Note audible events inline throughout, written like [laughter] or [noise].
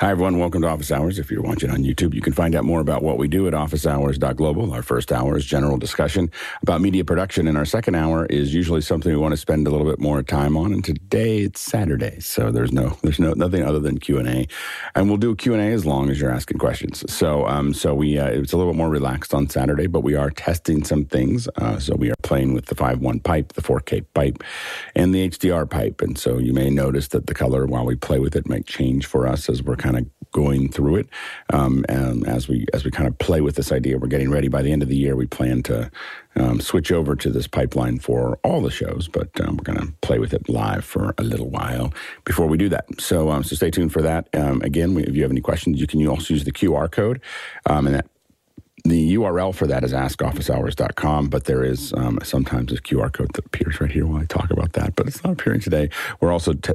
Hi, everyone. Welcome to Office Hours. If you're watching on YouTube, you can find out more about what we do at officehours.global. Our first hour is general discussion about media production, and our second hour is usually something we want to spend a little bit more time on. And today it's Saturday, so there's no there's no nothing other than Q and A, and we'll do Q and A as long as you're asking questions. So um so we uh, it's a little bit more relaxed on Saturday, but we are testing some things. Uh, so we are playing with the 5.1 pipe, the 4K pipe, and the HDR pipe, and so you may notice that the color while we play with it might change for us as we're kind of going through it. Um, and as we as we kind of play with this idea, we're getting ready. By the end of the year, we plan to um, switch over to this pipeline for all the shows, but um, we're going to play with it live for a little while before we do that. So um, so stay tuned for that. Um, again, if you have any questions, you can also use the QR code, um, and that the URL for that is askofficehours.com, but there is um, sometimes a QR code that appears right here while I talk about that, but it's not appearing today. We're also t-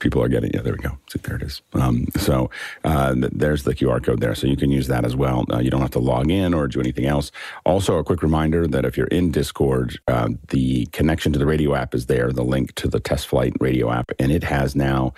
people are getting. Yeah, there we go. See, there it is. Um, so uh, th- there's the QR code there, so you can use that as well. Uh, you don't have to log in or do anything else. Also, a quick reminder that if you're in Discord, uh, the connection to the radio app is there. The link to the test flight radio app, and it has now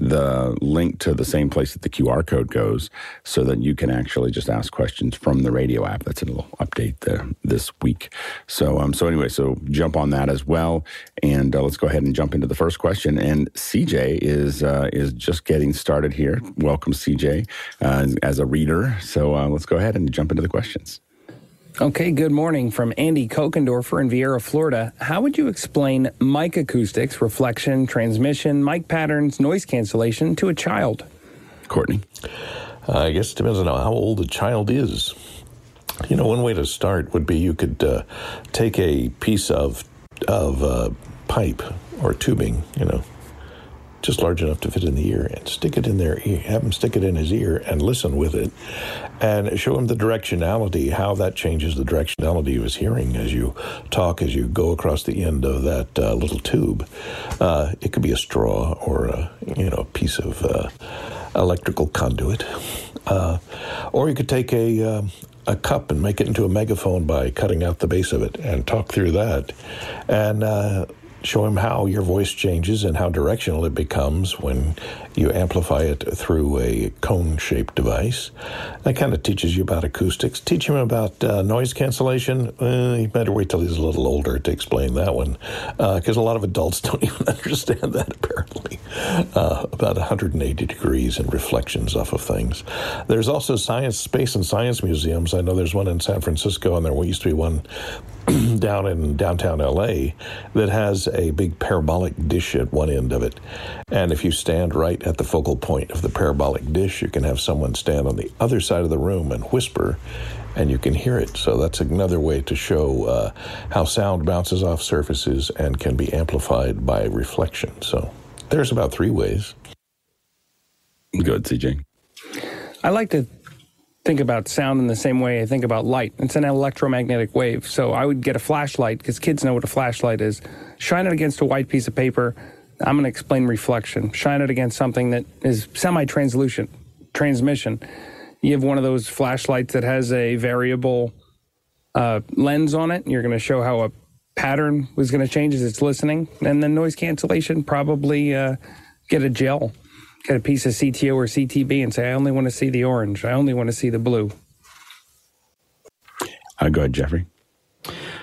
the link to the same place that the QR code goes so that you can actually just ask questions from the radio app. That's a little update there this week. So, um, so anyway, so jump on that as well. And uh, let's go ahead and jump into the first question. And CJ is, uh, is just getting started here. Welcome, CJ, uh, as a reader. So uh, let's go ahead and jump into the questions. Okay, good morning from Andy Kokendorfer in Viera, Florida. How would you explain mic acoustics, reflection, transmission, mic patterns, noise cancellation to a child? Courtney. Uh, I guess it depends on how old the child is. You know, one way to start would be you could uh, take a piece of of uh, pipe or tubing, you know, just large enough to fit in the ear, and stick it in their ear. Have him stick it in his ear and listen with it, and show him the directionality, how that changes the directionality of his hearing as you talk, as you go across the end of that uh, little tube. Uh, it could be a straw or a you know piece of uh, electrical conduit, uh, or you could take a uh, a cup and make it into a megaphone by cutting out the base of it and talk through that, and uh, show him how your voice changes and how directional it becomes when you amplify it through a cone shaped device. That kind of teaches you about acoustics. Teach him about uh, noise cancellation. Uh, you better wait till he's a little older to explain that one because uh, a lot of adults [laughs] don't even understand that apparently. Uh, about 180 degrees and reflections off of things. There's also science, space, and science museums. I know there's one in San Francisco, and there used to be one [clears throat] down in downtown LA that has a big parabolic dish at one end of it. And if you stand right at the focal point of the parabolic dish, you can have someone stand on the other side of the room and whisper, and you can hear it. So that's another way to show uh, how sound bounces off surfaces and can be amplified by reflection. So there's about three ways. Good, CJ. I like to think about sound in the same way I think about light. It's an electromagnetic wave. So I would get a flashlight because kids know what a flashlight is. Shine it against a white piece of paper. I'm going to explain reflection. Shine it against something that is semi translucent, transmission. You have one of those flashlights that has a variable uh, lens on it. You're going to show how a pattern was going to change as it's listening. And then noise cancellation, probably uh, get a gel get a piece of CTO or CTB and say, I only want to see the orange. I only want to see the blue. Uh, go ahead, Jeffrey.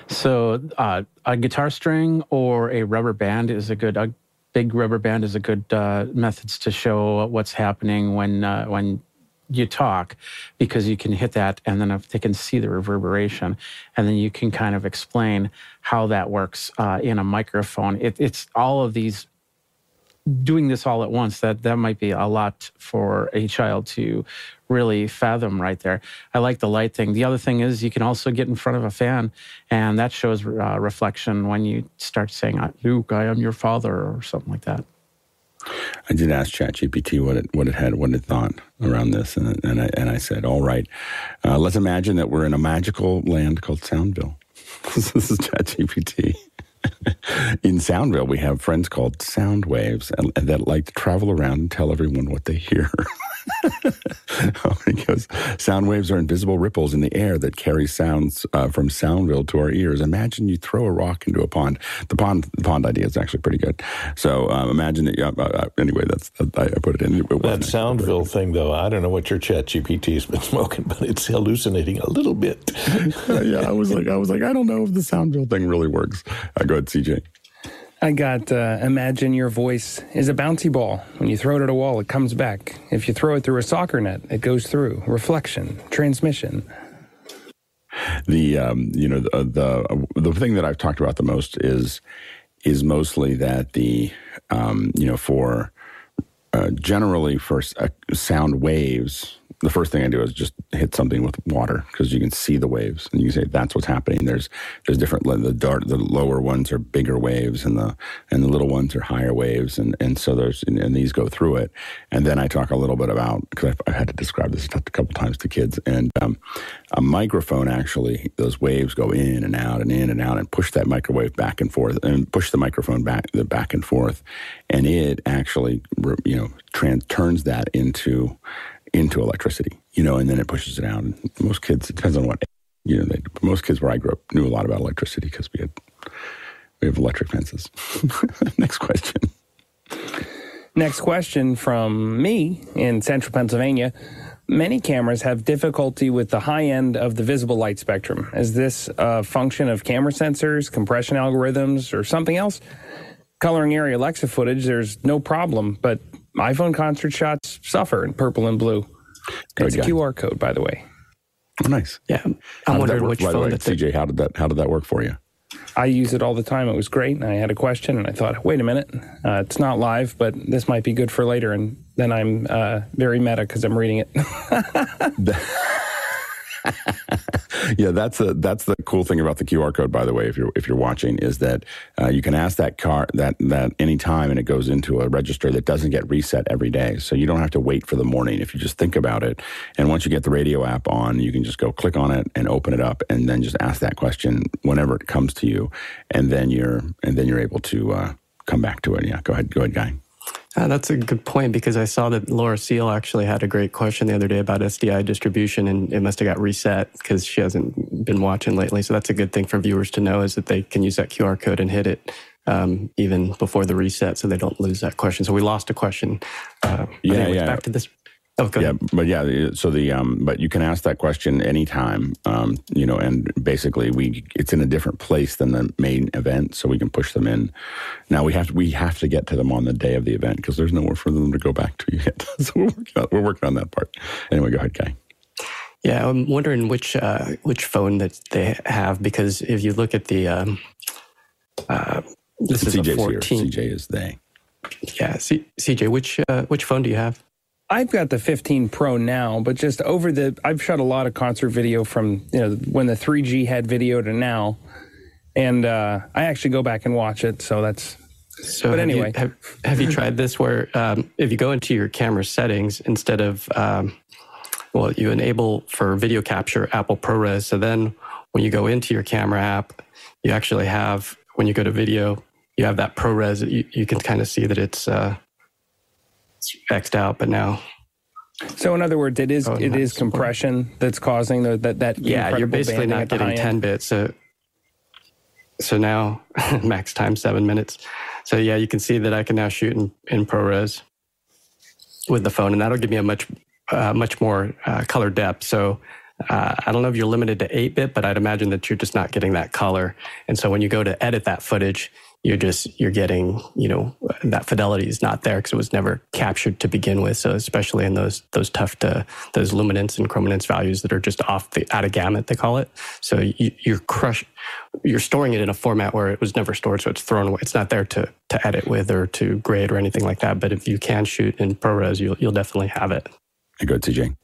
So uh, a guitar string or a rubber band is a good. A big rubber band is a good uh, methods to show what's happening when uh, when you talk, because you can hit that and then if they can see the reverberation, and then you can kind of explain how that works uh, in a microphone. It, it's all of these doing this all at once that that might be a lot for a child to really fathom right there i like the light thing the other thing is you can also get in front of a fan and that shows uh, reflection when you start saying luke i am your father or something like that I did ask ChatGPT what it what it had what it thought around this, and and I, and I said, all right, uh, let's imagine that we're in a magical land called Soundville. [laughs] this is ChatGPT. [laughs] in Soundville, we have friends called sound waves and, and that like to travel around and tell everyone what they hear. [laughs] [laughs] because sound waves are invisible ripples in the air that carry sounds uh, from Soundville to our ears. Imagine you throw a rock into a pond. The pond, the pond idea is actually pretty good. So um, imagine that. Yeah, uh, uh anyway, that's I, I put it in. It that Soundville thing, though, I don't know what your Chat GPT has been [laughs] smoking, but it's hallucinating a little bit. [laughs] yeah, I was like, I was like, I don't know if the Soundville thing really works. Uh, go ahead, CJ. I got uh, imagine your voice is a bouncy ball. When you throw it at a wall, it comes back. If you throw it through a soccer net, it goes through. Reflection, transmission. The um, you know the, the the thing that I've talked about the most is is mostly that the um, you know for uh, generally for uh, sound waves the first thing I do is just hit something with water because you can see the waves and you can say that's what's happening. There's there's different the dart the lower ones are bigger waves and the and the little ones are higher waves and and so there's and, and these go through it and then I talk a little bit about because I've, I've, had to describe this a couple times to kids and um, a microphone actually those waves go in and out and in and out and push that microwave back and forth and push the microphone back the back and forth and it actually you know trans, turns that into into electricity, you know, and then it pushes it out. Most kids, it depends on what, you know, they, most kids where I grew up knew a lot about electricity because we had, we have electric fences. [laughs] Next question. Next question from me in central Pennsylvania. Many cameras have difficulty with the high end of the visible light spectrum. Is this a function of camera sensors, compression algorithms, or something else? Coloring ARRI Alexa footage, there's no problem, but iPhone concert shots suffer in purple and blue. It's a QR code, by the way. Oh, nice. Yeah, I'm wondering which phone. Way, CJ, how did that how did that work for you? I use it all the time. It was great, and I had a question, and I thought, wait a minute, uh, it's not live, but this might be good for later. And then I'm uh, very meta because I'm reading it. [laughs] [laughs] yeah, that's a, that's the cool thing about the QR code. By the way, if you're if you're watching, is that uh, you can ask that car that that anytime, and it goes into a register that doesn't get reset every day. So you don't have to wait for the morning. If you just think about it, and once you get the radio app on, you can just go click on it and open it up, and then just ask that question whenever it comes to you, and then you're and then you're able to uh, come back to it. Yeah, go ahead, go ahead, guy. Uh, that's a good point because I saw that Laura Seal actually had a great question the other day about SDI distribution, and it must have got reset because she hasn't been watching lately. So that's a good thing for viewers to know is that they can use that QR code and hit it um, even before the reset, so they don't lose that question. So we lost a question. Uh, yeah, yeah. Back to this Oh, yeah, but yeah, so the um, but you can ask that question anytime, um, you know, and basically we it's in a different place than the main event, so we can push them in. Now we have to we have to get to them on the day of the event because there's nowhere for them to go back to [laughs] yet. so we're working, on, we're working on that part. Anyway, go ahead, Guy. Yeah, I'm wondering which uh, which phone that they have because if you look at the um, uh, this is CJ's a 14. Here. CJ is they. Yeah, C- CJ, which uh, which phone do you have? I've got the 15 Pro now, but just over the, I've shot a lot of concert video from you know when the 3G had video to now, and uh, I actually go back and watch it. So that's. So but anyway, you, have, have you [laughs] tried this where um, if you go into your camera settings instead of um, well, you enable for video capture Apple ProRes. So then when you go into your camera app, you actually have when you go to video, you have that ProRes. You, you can kind of see that it's. Uh, Xed out, but now. So in other words, it is oh, it is compression that's causing the, that that yeah. You're basically not getting ten bits. So so now [laughs] max time seven minutes. So yeah, you can see that I can now shoot in, in ProRes with the phone, and that'll give me a much uh, much more uh, color depth. So uh, I don't know if you're limited to 8 bit, but I'd imagine that you're just not getting that color. And so when you go to edit that footage, you're just you're getting you know that fidelity is not there because it was never captured to begin with. So especially in those those tough to those luminance and chrominance values that are just off the out of gamut they call it. So you, you're crush you're storing it in a format where it was never stored so it's thrown away. It's not there to to edit with or to grade or anything like that. But if you can shoot in ProRes you'll, you'll definitely have it. Go to CJ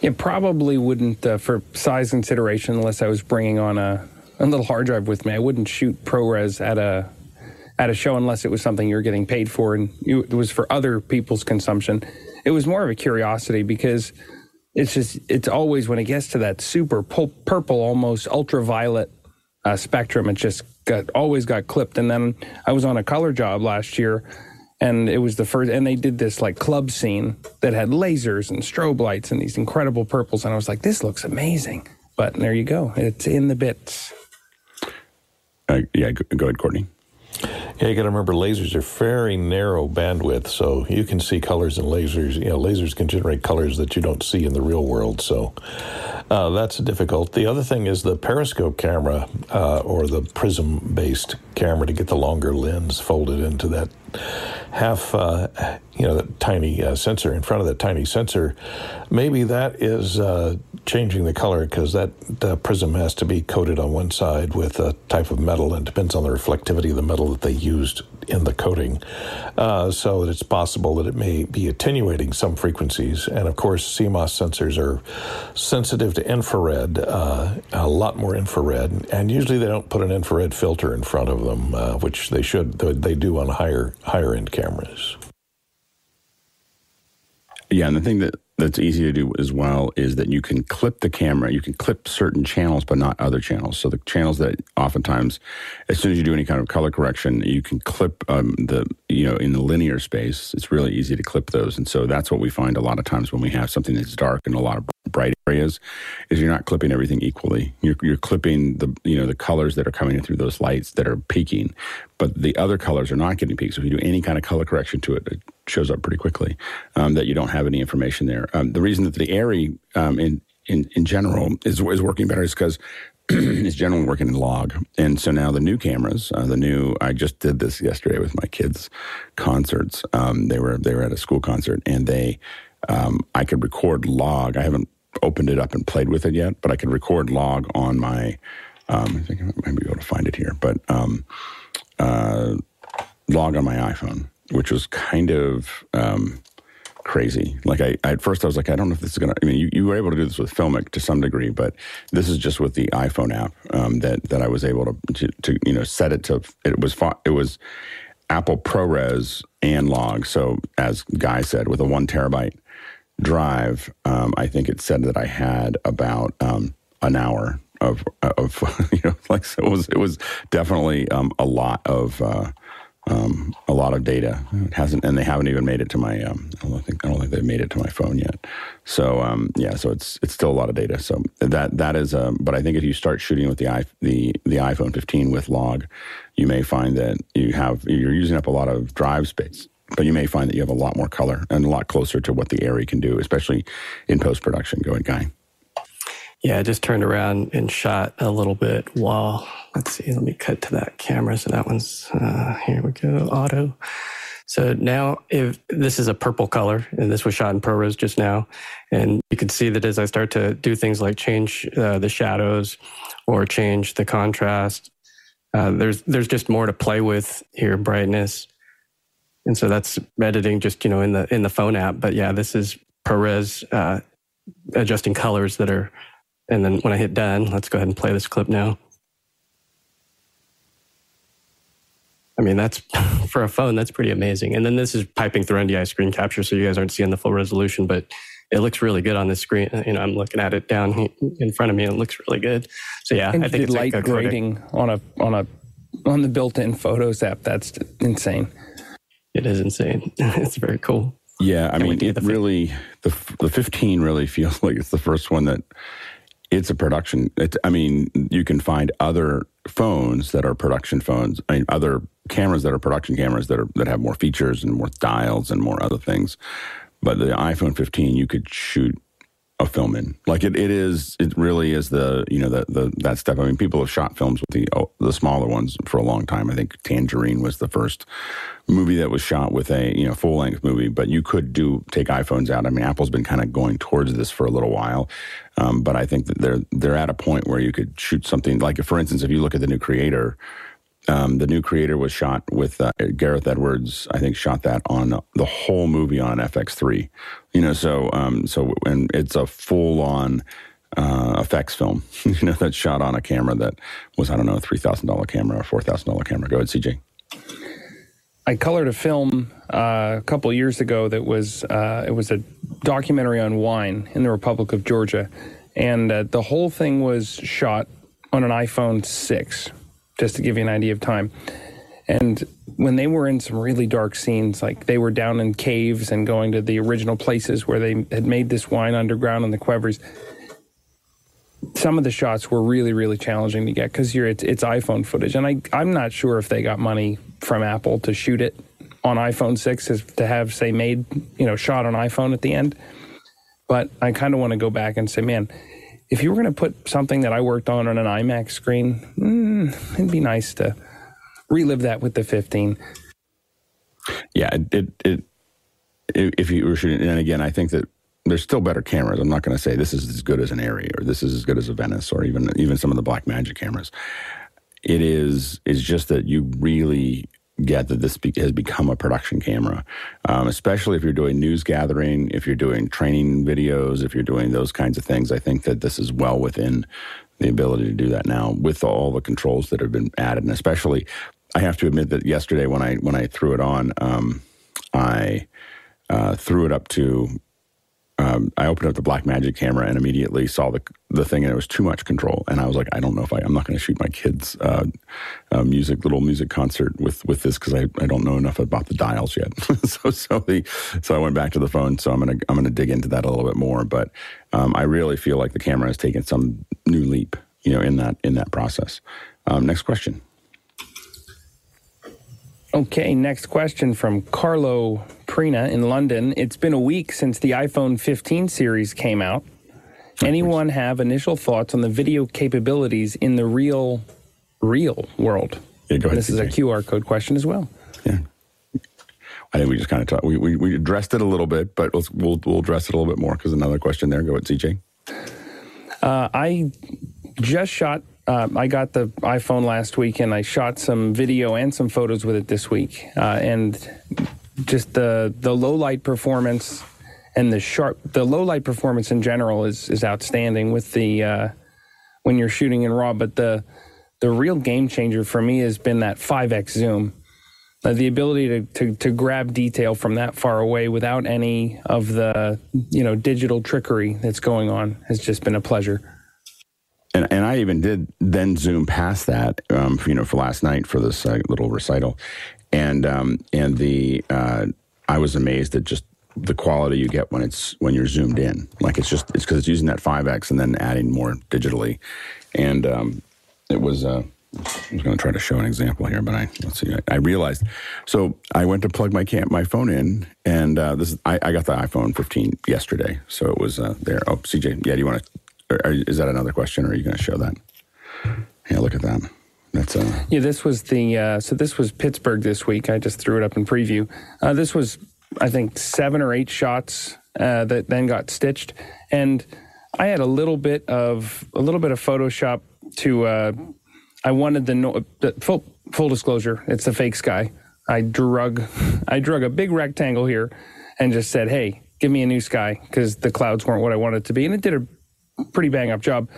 it probably wouldn't uh, for size consideration unless I was bringing on a a little hard drive with me. I wouldn't shoot ProRes at a at a show unless it was something you're getting paid for and you, it was for other people's consumption. It was more of a curiosity because it's just it's always when it gets to that super purple, almost ultraviolet uh, spectrum, it just got always got clipped. And then I was on a color job last year, and it was the first and they did this like club scene that had lasers and strobe lights and these incredible purples. And i was like this looks amazing. But there you go. It's in the bits. Uh, yeah go ahead courtney yeah, you got to remember lasers are very narrow bandwidth, so you can see colors in lasers. You know, lasers can generate colors that you don't see in the real world. So uh, that's difficult. The other thing is the periscope camera uh, or the prism based camera to get the longer lens folded into that half, uh, you know, that tiny uh, sensor in front of that tiny sensor. Maybe that is uh, changing the color because that prism has to be coated on one side with a type of metal and depends on the reflectivity of the metal that they used in the coating. Uh, so it's possible that it may be attenuating some frequencies. And of course, CMOS sensors are sensitive to infrared, uh, a lot more infrared. And usually they don't put an infrared filter in front of them, uh, which they should, they do on higher, higher end cameras. Yeah, and the thing that that's easy to do as well is that you can clip the camera. You can clip certain channels, but not other channels. So the channels that oftentimes, as soon as you do any kind of color correction, you can clip um, the you know in the linear space. It's really easy to clip those, and so that's what we find a lot of times when we have something that's dark and a lot of bright areas, is you're not clipping everything equally. You're, you're clipping the you know the colors that are coming in through those lights that are peaking, but the other colors are not getting peaked. So if you do any kind of color correction to it, it shows up pretty quickly um, that you don't have any information there. Um, the reason that the ARRI um, in, in in general is is working better is because [clears throat] it's generally working in log. And so now the new cameras, uh, the new, I just did this yesterday with my kids' concerts. Um, they were they were at a school concert, and they, um, I could record log. I haven't opened it up and played with it yet, but I could record log on my. Um, I think I might be able to find it here, but um, uh, log on my iPhone, which was kind of um, crazy. Like I, I, at first I was like, I don't know if this is gonna. I mean, you, you were able to do this with Filmic to some degree, but this is just with the iPhone app um, that that I was able to, to, to you know set it to. It was it was Apple ProRes and log. So as Guy said, with a one terabyte drive, um, I think it said that I had about um, an hour of of [laughs] you know like so it was it was definitely um, a lot of uh, um, a lot of data. It hasn't, and they haven't even made it to my. Um, I don't think I don't think they've made it to my phone yet. So um, yeah, so it's it's still a lot of data. So that that is. But I think if you start shooting with the i the the iPhone 15 with log, you may find that you have you're using up a lot of drive space but you may find that you have a lot more color and a lot closer to what the ARRI can do, especially in post production. Go ahead, Guy. Yeah, I just turned around and shot a little bit while, let's see, let me cut to that camera. So that one's, uh, here we go, auto. So now if this is a purple color and this was shot in ProRes just now, and you can see that as I start to do things like change uh, the shadows or change the contrast, uh, there's, there's just more to play with here, brightness and so that's editing just you know in the in the phone app. But yeah, this is ProRes uh, adjusting colors that are, and then when I hit done, let's go ahead and play this clip now. I mean, that's [laughs] for a phone, that's pretty amazing. And then this is piping through NDI screen capture, so you guys aren't seeing the full resolution, but it looks really good on this screen. You know, I'm looking at it down in front of me, and it looks really good. So yeah, and I think it's light like grading on a on a on the built-in Photos app. That's insane. It is insane. [laughs] it's very cool. Yeah, I mean, it really the the 15 really [laughs] feels like it's the first one that it's a production. It's, I mean, you can find other phones that are production phones. I mean, other cameras that are production cameras that are that have more features and more dials and more other things. But the iPhone 15, you could shoot a film in. Like it, it is, it really is the, you know, the, the, that step. I mean, people have shot films with the, oh, the smaller ones for a long time. I think Tangerine was the first movie that was shot with a, you know, full length movie, but you could do, take iPhones out. I mean, Apple's been kind of going towards this for a little while. Um, but I think that they're, they're at a point where you could shoot something like, for instance, if you look at the new creator, um, the new creator was shot with uh, Gareth Edwards. I think shot that on the whole movie on FX3. You know, so um, so and it's a full on uh, effects film. [laughs] you know, that's shot on a camera that was I don't know a three thousand dollar camera a four thousand dollar camera. Go ahead, CJ. I colored a film uh, a couple years ago that was uh, it was a documentary on wine in the Republic of Georgia, and uh, the whole thing was shot on an iPhone six just to give you an idea of time. And when they were in some really dark scenes, like they were down in caves and going to the original places where they had made this wine underground in the Qvevris. Some of the shots were really, really challenging to get because it's, it's iPhone footage, and I I'm not sure if they got money from Apple to shoot it on iPhone six to have say made you know shot on iPhone at the end. But I kind of want to go back and say, man, if you were going to put something that I worked on on an IMAX screen, mm, it'd be nice to relive that with the 15. Yeah, it, it, it if you were shooting, and again, I think that there's still better cameras. I'm not going to say this is as good as an Arri or this is as good as a Venice or even even some of the Blackmagic cameras. It is is just that you really get that this has become a production camera, um, especially if you're doing news gathering, if you're doing training videos, if you're doing those kinds of things. I think that this is well within the ability to do that now with all the controls that have been added, and especially, I have to admit that yesterday when I when I threw it on, um, I uh, threw it up to um, I opened up the Blackmagic camera and immediately saw the the thing, and it was too much control. And I was like, I don't know if I, I'm not going to shoot my kids' uh, uh, music, little music concert with with this because I, I don't know enough about the dials yet. [laughs] so so the so I went back to the phone. So I'm gonna I'm gonna dig into that a little bit more. But um, I really feel like the camera has taken some new leap, you know, in that in that process. Um, next question. Okay, next question from Carlo Prina in London. It's been a week since the iPhone 15 series came out. Anyone have initial thoughts on the video capabilities in the real, real world? Yeah, go ahead. This is a QR code question as well. Yeah. I think we just kind of talked, we, we, we addressed it a little bit, but we'll, we'll, we'll address it a little bit more because another question there. Go ahead, CJ. Uh, I just shot uh, I got the iPhone last week and I shot some video and some photos with it this week. Uh, and just the the low light performance and the sharp the low light performance in general is is outstanding with the uh, when you're shooting in RAW. But the the real game changer for me has been that 5x zoom. Uh, the ability to, to, to grab detail from that far away without any of the you know digital trickery that's going on has just been a pleasure and, and I even did then zoom past that, um, for, you know, for last night for this uh, little recital, and um, and the uh, I was amazed at just the quality you get when it's when you're zoomed in. Like it's just it's because it's using that five x and then adding more digitally, and um, it was. Uh, I was going to try to show an example here, but I let's see. I, I realized. So I went to plug my cam my phone in, and uh, this is, I, I, got the iPhone 15 yesterday, so it was uh, there. Oh, CJ, yeah, do you want to is that another question, or are you going to show that? Yeah, look at that. That's uh yeah. This was the uh, so this was Pittsburgh this week. I just threw it up in preview. Uh, this was I think seven or eight shots uh, that then got stitched, and I had a little bit of a little bit of Photoshop to. Uh, I wanted the, no, the full full disclosure. It's the fake sky. I drug [laughs] I drug a big rectangle here, and just said, "Hey, give me a new sky," because the clouds weren't what I wanted to be, and it did a pretty bang up job.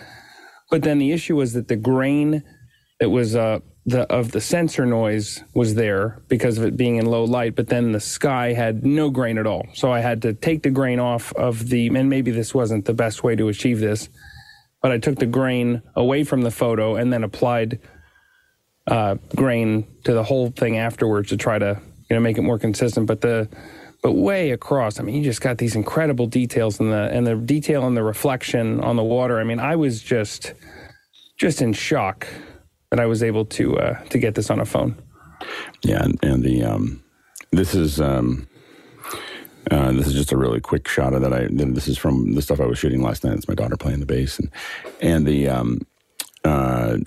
But then the issue was that the grain that was uh, the of the sensor noise was there because of it being in low light, but then the sky had no grain at all. So I had to take the grain off of the, and maybe this wasn't the best way to achieve this, but I took the grain away from the photo and then applied uh, grain to the whole thing afterwards to try to you know make it more consistent. But the but way across. I mean, you just got these incredible details and the and the detail and the reflection on the water. I mean, I was just just in shock that I was able to uh, to get this on a phone. Yeah, and, and the um, this is um, uh, this is just a really quick shot of that. I this is from the stuff I was shooting last night. It's my daughter playing the bass, and and the um, uh,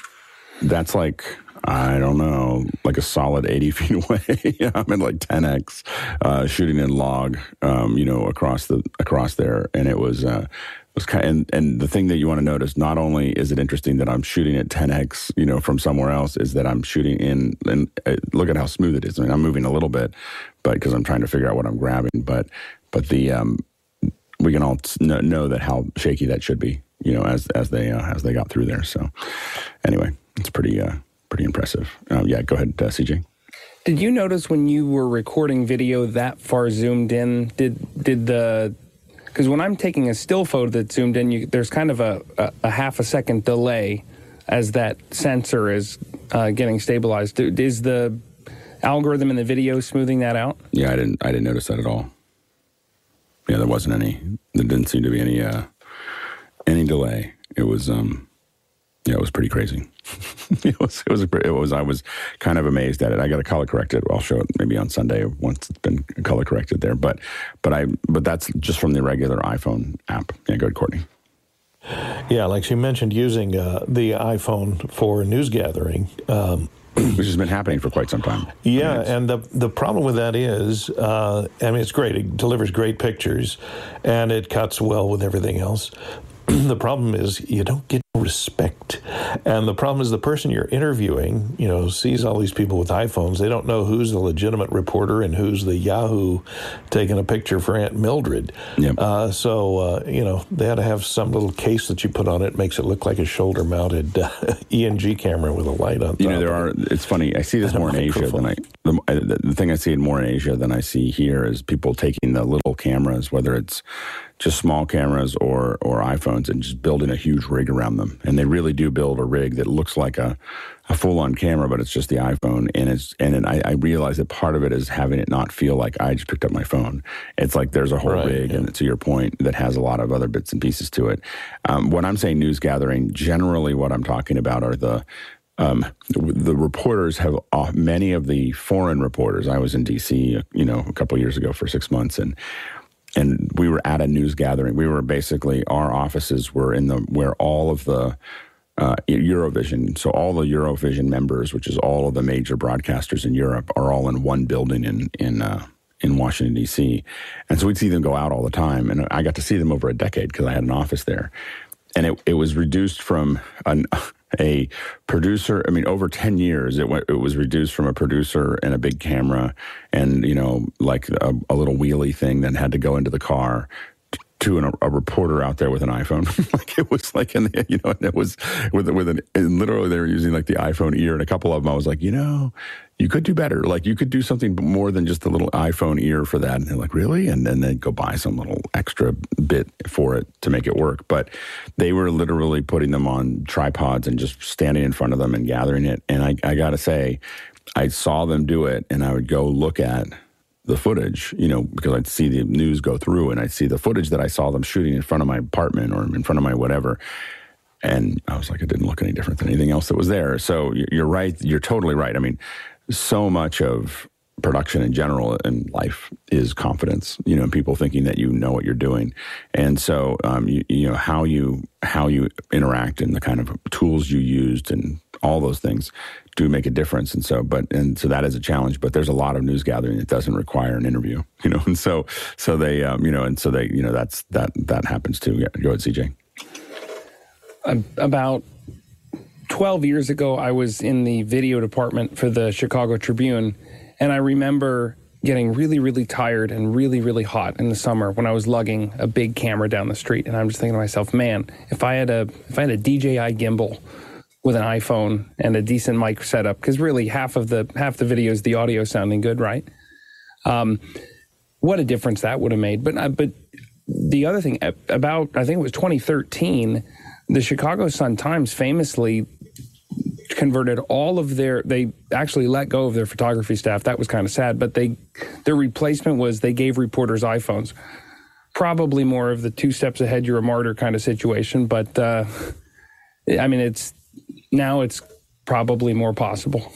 that's like I don't know, like a solid 80 [laughs] feet away. I'm at like 10x, uh, shooting in log, um, you know, across the, across there. And it was, uh, was kind of, and, and the thing that you want to notice, not only is it interesting that I'm shooting at 10x, you know, from somewhere else, is that I'm shooting in, and uh, look at how smooth it is. I mean, I'm moving a little bit, but because I'm trying to figure out what I'm grabbing, but, but the, um, we can all know, know that how shaky that should be, you know, as, as they, uh, as they got through there. So anyway, it's pretty, uh, pretty impressive. Um, yeah, go ahead, uh, CJ. Did you notice when you were recording video that far zoomed in? Did did the because when I'm taking a still photo that's zoomed in, you, there's kind of a, a, a, half a second delay as that sensor is uh, getting stabilized. Is the algorithm in the video smoothing that out? Yeah, I didn't. I didn't notice that at all. Yeah, there wasn't any. There didn't seem to be any uh, any delay. It was um, yeah, it was pretty crazy. [laughs] it was, it was, it was, I was kind of amazed at it. I got to color correct it. I'll show it maybe on Sunday once it's been color corrected there. But, but I, but that's just from the regular iPhone app. Yeah, go ahead, Courtney. Yeah, like she mentioned, using uh, the iPhone for news gathering. Um, [clears throat] which has been happening for quite some time. Yeah, and the the problem with that is, uh, I mean, it's great. It delivers great pictures, and it cuts well with everything else. [clears throat] the problem is you don't get respect. And the problem is the person you're interviewing, you know, sees all these people with iPhones. They don't know who's the legitimate reporter and who's the Yahoo taking a picture for Aunt Mildred. Yep. Uh, so, uh, you know, they had to have some little case that you put on it, makes it look like a shoulder mounted [laughs] uh, ENG camera with a light on You know, there are, it. it's funny, I see this more in Asia than I, the, the thing I see in more in Asia than I see here is people taking the little cameras, whether it's just small cameras or or iPhones and just building a huge rig around them. And they really do build a rig that looks like a, a full on camera, but it's just the iPhone. And it's and I, I, realize that part of it is having it not feel like I just picked up my phone. It's like there's a whole right, rig, yeah. and to your point, that has a lot of other bits and pieces to it. Um, when I'm saying news gathering, generally what I'm talking about are the um, the reporters have uh, many of the foreign reporters. I was in D.C. you know a couple years ago for six months, and and we were at a news gathering. We were basically our offices were in the where all of the uh, Eurovision, so all the Eurovision members, which is all of the major broadcasters in Europe, are all in one building in in uh, in Washington D.C. And so we'd see them go out all the time, and I got to see them over a decade because I had an office there. And it, it was reduced from an a producer. I mean, over 10 years, it, went, it was reduced from a producer and a big camera and, you know, like a, a little wheelie thing that had to go into the car to an, a reporter out there with an iPhone. [laughs] like it was like, in the, you know, and it was with with an literally they were using like the iPhone ear, and a couple of them I was like, you know, you could do better. Like you could do something more than just a little iPhone ear for that. And they're like, really? And then they'd go buy some little extra bit for it to make it work. But they were literally putting them on tripods and just standing in front of them and gathering it. And I, I got to say, I saw them do it, and I would go look at the footage, you know, because I'd see the news go through and I'd see the footage that I saw them shooting in front of my apartment or in front of my whatever. And I was like, it didn't look any different than anything else that was there. So you're right. You're totally right. I mean, so much of production in general in life is confidence, you know, and people thinking that you know what you're doing. And so, um, you, you know, how you, how you interact and the kind of tools you used and all those things do make a difference. And so, but, and so that is a challenge, but there's a lot of news gathering that doesn't require an interview, [laughs] you know, and so, so they, um, you know, and so they, you know, that's, that, that happens too. Yeah. Go ahead, CJ. About 12 years ago, I was in the video department for the Chicago Tribune, and I remember getting really, really tired and really, really hot in the summer when I was lugging a big camera down the street. And I'm just thinking to myself, man, if I had a if I had a DJI gimbal with an iPhone and a decent mic setup because really half of the half the video is the audio sounding good, right? Um, what a difference that would have made. But uh, but the other thing about I think it was 2013, the Chicago Sun Times famously converted all of their they actually let go of their photography staff that was kind of sad but they their replacement was they gave reporters iphones probably more of the two steps ahead you're a martyr kind of situation but uh, i mean it's now it's probably more possible.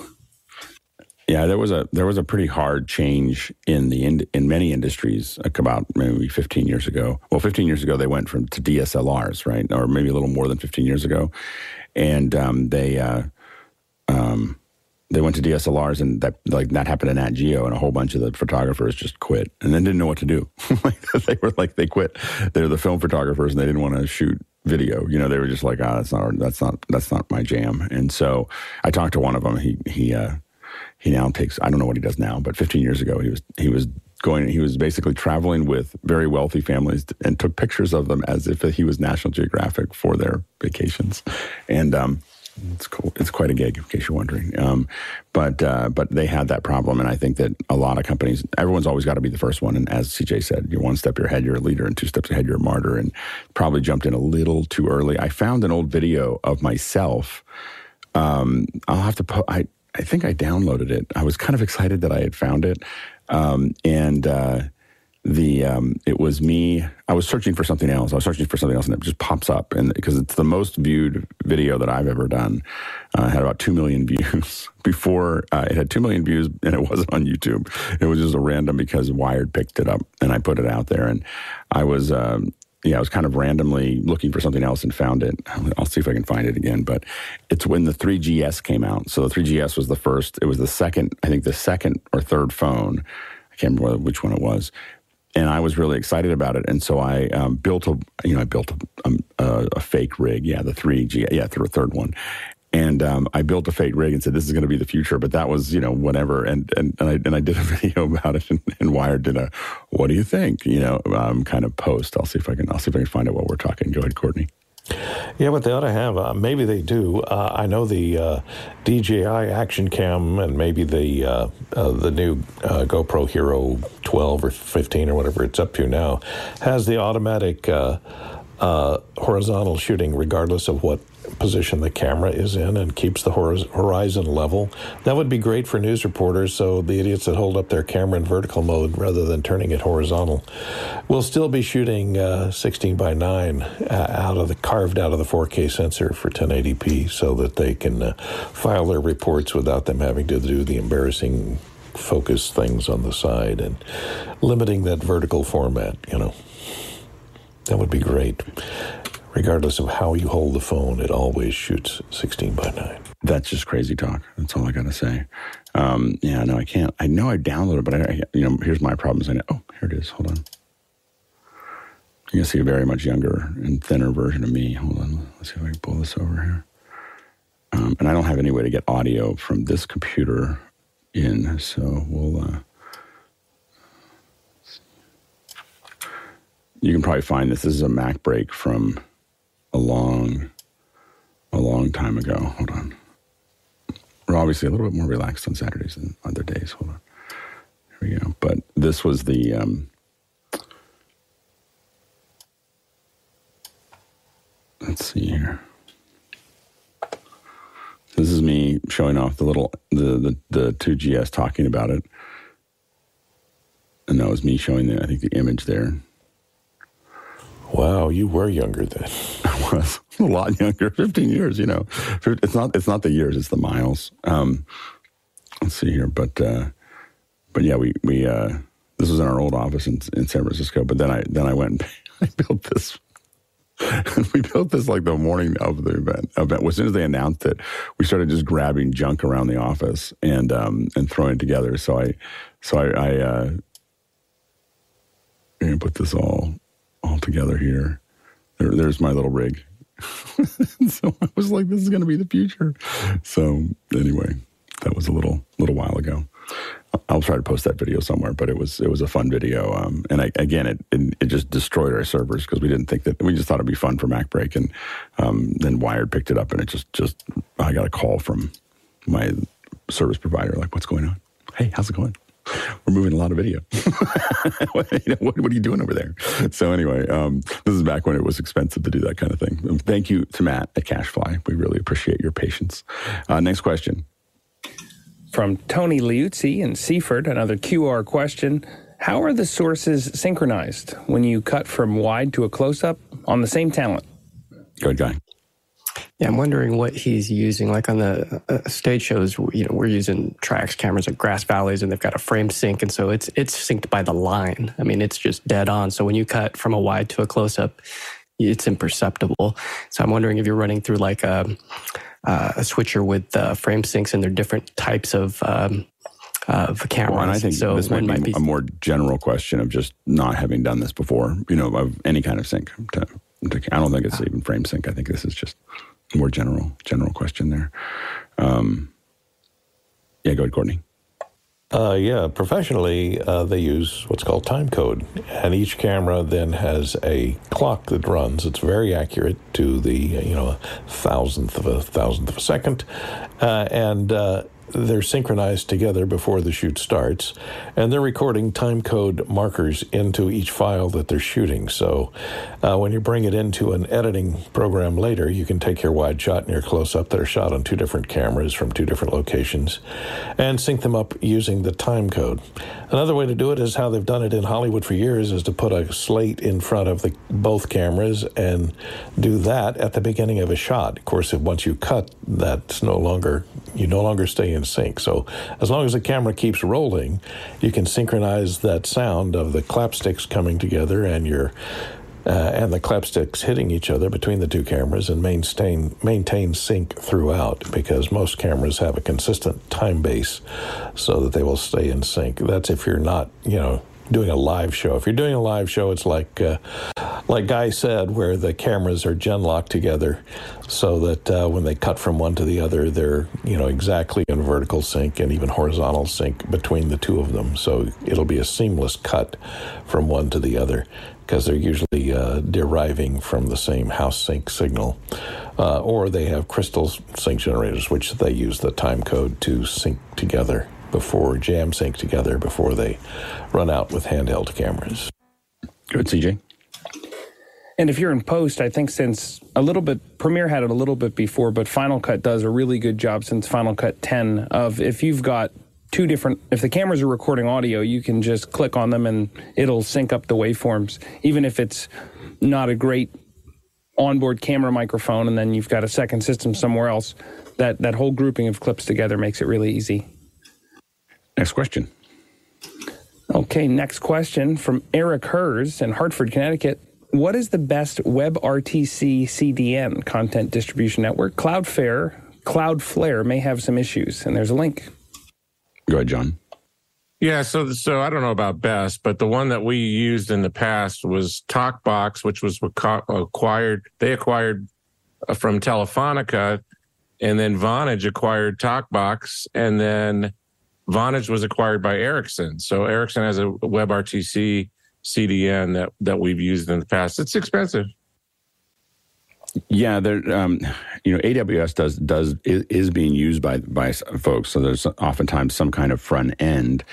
Yeah, there was a there was a pretty hard change in the in, in many industries like about maybe 15 years ago. Well, 15 years ago they went from to DSLRs, right, or maybe a little more than 15 years ago, and um, they uh, um, they went to DSLRs, and that like that happened in Nat Geo, and a whole bunch of the photographers just quit, and then didn't know what to do. [laughs] they were like they quit. They're the film photographers, and they didn't want to shoot video. You know, they were just like, ah, oh, that's not that's not that's not my jam. And so I talked to one of them. He he uh, he now takes I don't know what he does now, but 15 years ago he was he was going he was basically traveling with very wealthy families and took pictures of them as if he was National Geographic for their vacations. And um, it's cool. It's quite a gig, in case you're wondering. Um, but uh, but they had that problem, and I think that a lot of companies, everyone's always got to be the first one. And as CJ said, you're one step ahead, you're a leader, and two steps ahead, you're a martyr. And probably jumped in a little too early. I found an old video of myself. Um, I'll have to. Po- I I think I downloaded it. I was kind of excited that I had found it, um, and uh, the um, it was me. I was searching for something else. I was searching for something else, and it just pops up, and because it's the most viewed video that I've ever done, uh, had about two million [laughs] views before. Uh, it had two million views, and it wasn't on YouTube. It was just a random because Wired picked it up, and I put it out there, and I was. Um, yeah, I was kind of randomly looking for something else and found it. I'll see if I can find it again. But it's when the 3GS came out. So the 3GS was the first. It was the second, I think, the second or third phone. I can't remember which one it was and I was really excited about it. And so I um, built a, you know, I built a, um, a, a, fake rig. Yeah, the three G, yeah, the third one. And um, I built a fake rig and said, "This is going to be the future." But that was, you know, whatever. And and and I, and I did a [laughs] video about it, and, and Wired did a, "What do you think?" You know, um, kind of post. I'll see if I can. I'll see if I can find out what we're talking. Go ahead, Courtney. Yeah, what they ought to have, uh, maybe they do. Uh, I know the uh, DJI Action Cam and maybe the uh, uh, the new uh, GoPro Hero 12 or 15 or whatever it's up to now has the automatic horizontal shooting regardless of what position the camera is in and keeps the horizon level. That would be great for news reporters, so the idiots that hold up their camera in vertical mode rather than turning it horizontal will still be shooting uh, 16 by 9 uh, out of the carved out of the 4K sensor for 1080p, so that they can uh, file their reports without them having to do the embarrassing focus things on the side and limiting that vertical format. You know, that would be great regardless of how you hold the phone, it always shoots 16 by 9. That's just crazy talk. That's all I got to say. Um, yeah, no, I can't. I know I downloaded, it, but I, you know, here's my problems. I know, oh, here it is. Hold on. You can see a very much younger and thinner version of me. Hold on. Let's see if I can pull this over here. Um, and I don't have any way to get audio from this computer in, so we'll. Uh, you can probably find this. This is a MacBreak from a long, a long time ago. Hold on. We're obviously a little bit more relaxed on Saturdays than other days. Hold on. Here we go. But this was the. Um, let's see here. This is me showing off the little the the, the 2GS talking about it. And that was me showing the I think the image there. Wow, you were younger then. [laughs] I was [laughs] a lot younger, fifteen years. You know, it's not it's not the years, it's the miles. Um, let's see here, but uh, but yeah, we we uh, this was in our old office in, in San Francisco. But then I then I went and [laughs] I built this. we built this like the morning of the event. Event as soon as they announced it, we started just grabbing junk around the office and um, and throwing it together. So I so I, I uh, put this all all together here. There, there's my little rig. [laughs] so I was like, this is going to be the future. So anyway, that was a little little while ago. I'll try to post that video somewhere, but it was it was a fun video. Um, and I, again, it, it, it just destroyed our servers because we didn't think that we just thought it'd be fun for MacBreak, and um, then Wired picked it up, and it just just I got a call from my service provider like, what's going on? Hey, how's it going? We're moving a lot of video. what, [laughs] you know, what, what, are you doing over there? So anyway, um, this is back when it was expensive to do that kind of thing. Um, thank you to Matt at CacheFly. We really appreciate your patience. Uh, next question. From Tony Liuzzi in Seaford, another QR question. How are the sources synchronized when you cut from wide to a close up on the same talent? Good guy. Yeah, I'm wondering what he's using. Like on the uh, stage shows, you know, we're using Trax cameras at Grass Valleys, and they've got a frame sync, and so it's it's synced by the line. I mean, it's just dead on. So when you cut from a wide to a close up, it's imperceptible. So I'm wondering if you're running through like a, a switcher with uh, frame syncs, and they're different types of. Um, of cameras. Well, and I think so this might be, might be, a more general question of just not having done this before, you know, of any kind of sync. To, I don't think it's even frame sync. I think this is just more general general question there. Um, yeah, go ahead, Courtney. Uh, yeah, professionally, uh, they use what's called time code, and each camera then has a clock that runs. It's very accurate to the you know thousandth of a thousandth of a second, uh, and uh, they're synchronized together before the shoot starts, and they're recording time code markers into each file that they're shooting. So uh, when you bring it into an editing program later, you can take your wide shot and your close up that are shot on two different cameras from two different locations and sync them up using the time code. Another way to do it is how they've done it in Hollywood for years is to put a slate in front of the, both cameras and do that at the beginning of a shot. Of course, if once you cut, that's no longer you no longer stay in sync. So as long as the camera keeps rolling, you can synchronize that sound of the clapsticks coming together and your uh, and the clapsticks hitting each other between the two cameras and maintain maintain sync throughout because most cameras have a consistent time base so that they will stay in sync. That's if you're not, you know, doing a live show. If you're doing a live show, it's like uh, like Guy said, where the cameras are gen locked together, so that uh, when they cut from one to the other, they're you know exactly in vertical sync and even horizontal sync between the two of them. So it'll be a seamless cut from one to the other because they're usually uh, deriving from the same house sync signal. Uh, or they have crystal sync generators, which they use the time code to sync together before jam sync together before they run out with handheld cameras. Good, CJ. And if you're in post, I think since a little bit, Premiere had it a little bit before, but Final Cut does a really good job since Final Cut 10 of if you've got two different, if the cameras are recording audio, you can just click on them and it'll sync up the waveforms, even if it's not a great onboard camera microphone and then you've got a second system somewhere else. That, that whole grouping of clips together makes it really easy. Next question. Okay, next question from Eric Hers in Hartford, Connecticut. What is the best WebRTC CDN content distribution network? Cloudflare, Cloudflare may have some issues, and there's a link. Go ahead, John. Yeah, so so I don't know about best, but the one that we used in the past was TokBox, which was acquired. They acquired uh, from Telefonica, and then Vonage acquired TokBox, and then Vonage was acquired by Ericsson. So Ericsson has a WebRTC CDN that that we've used in the past. It's expensive. Yeah, there. Um, you know, AWS does does is, being used by by folks. So there's oftentimes some kind of front end,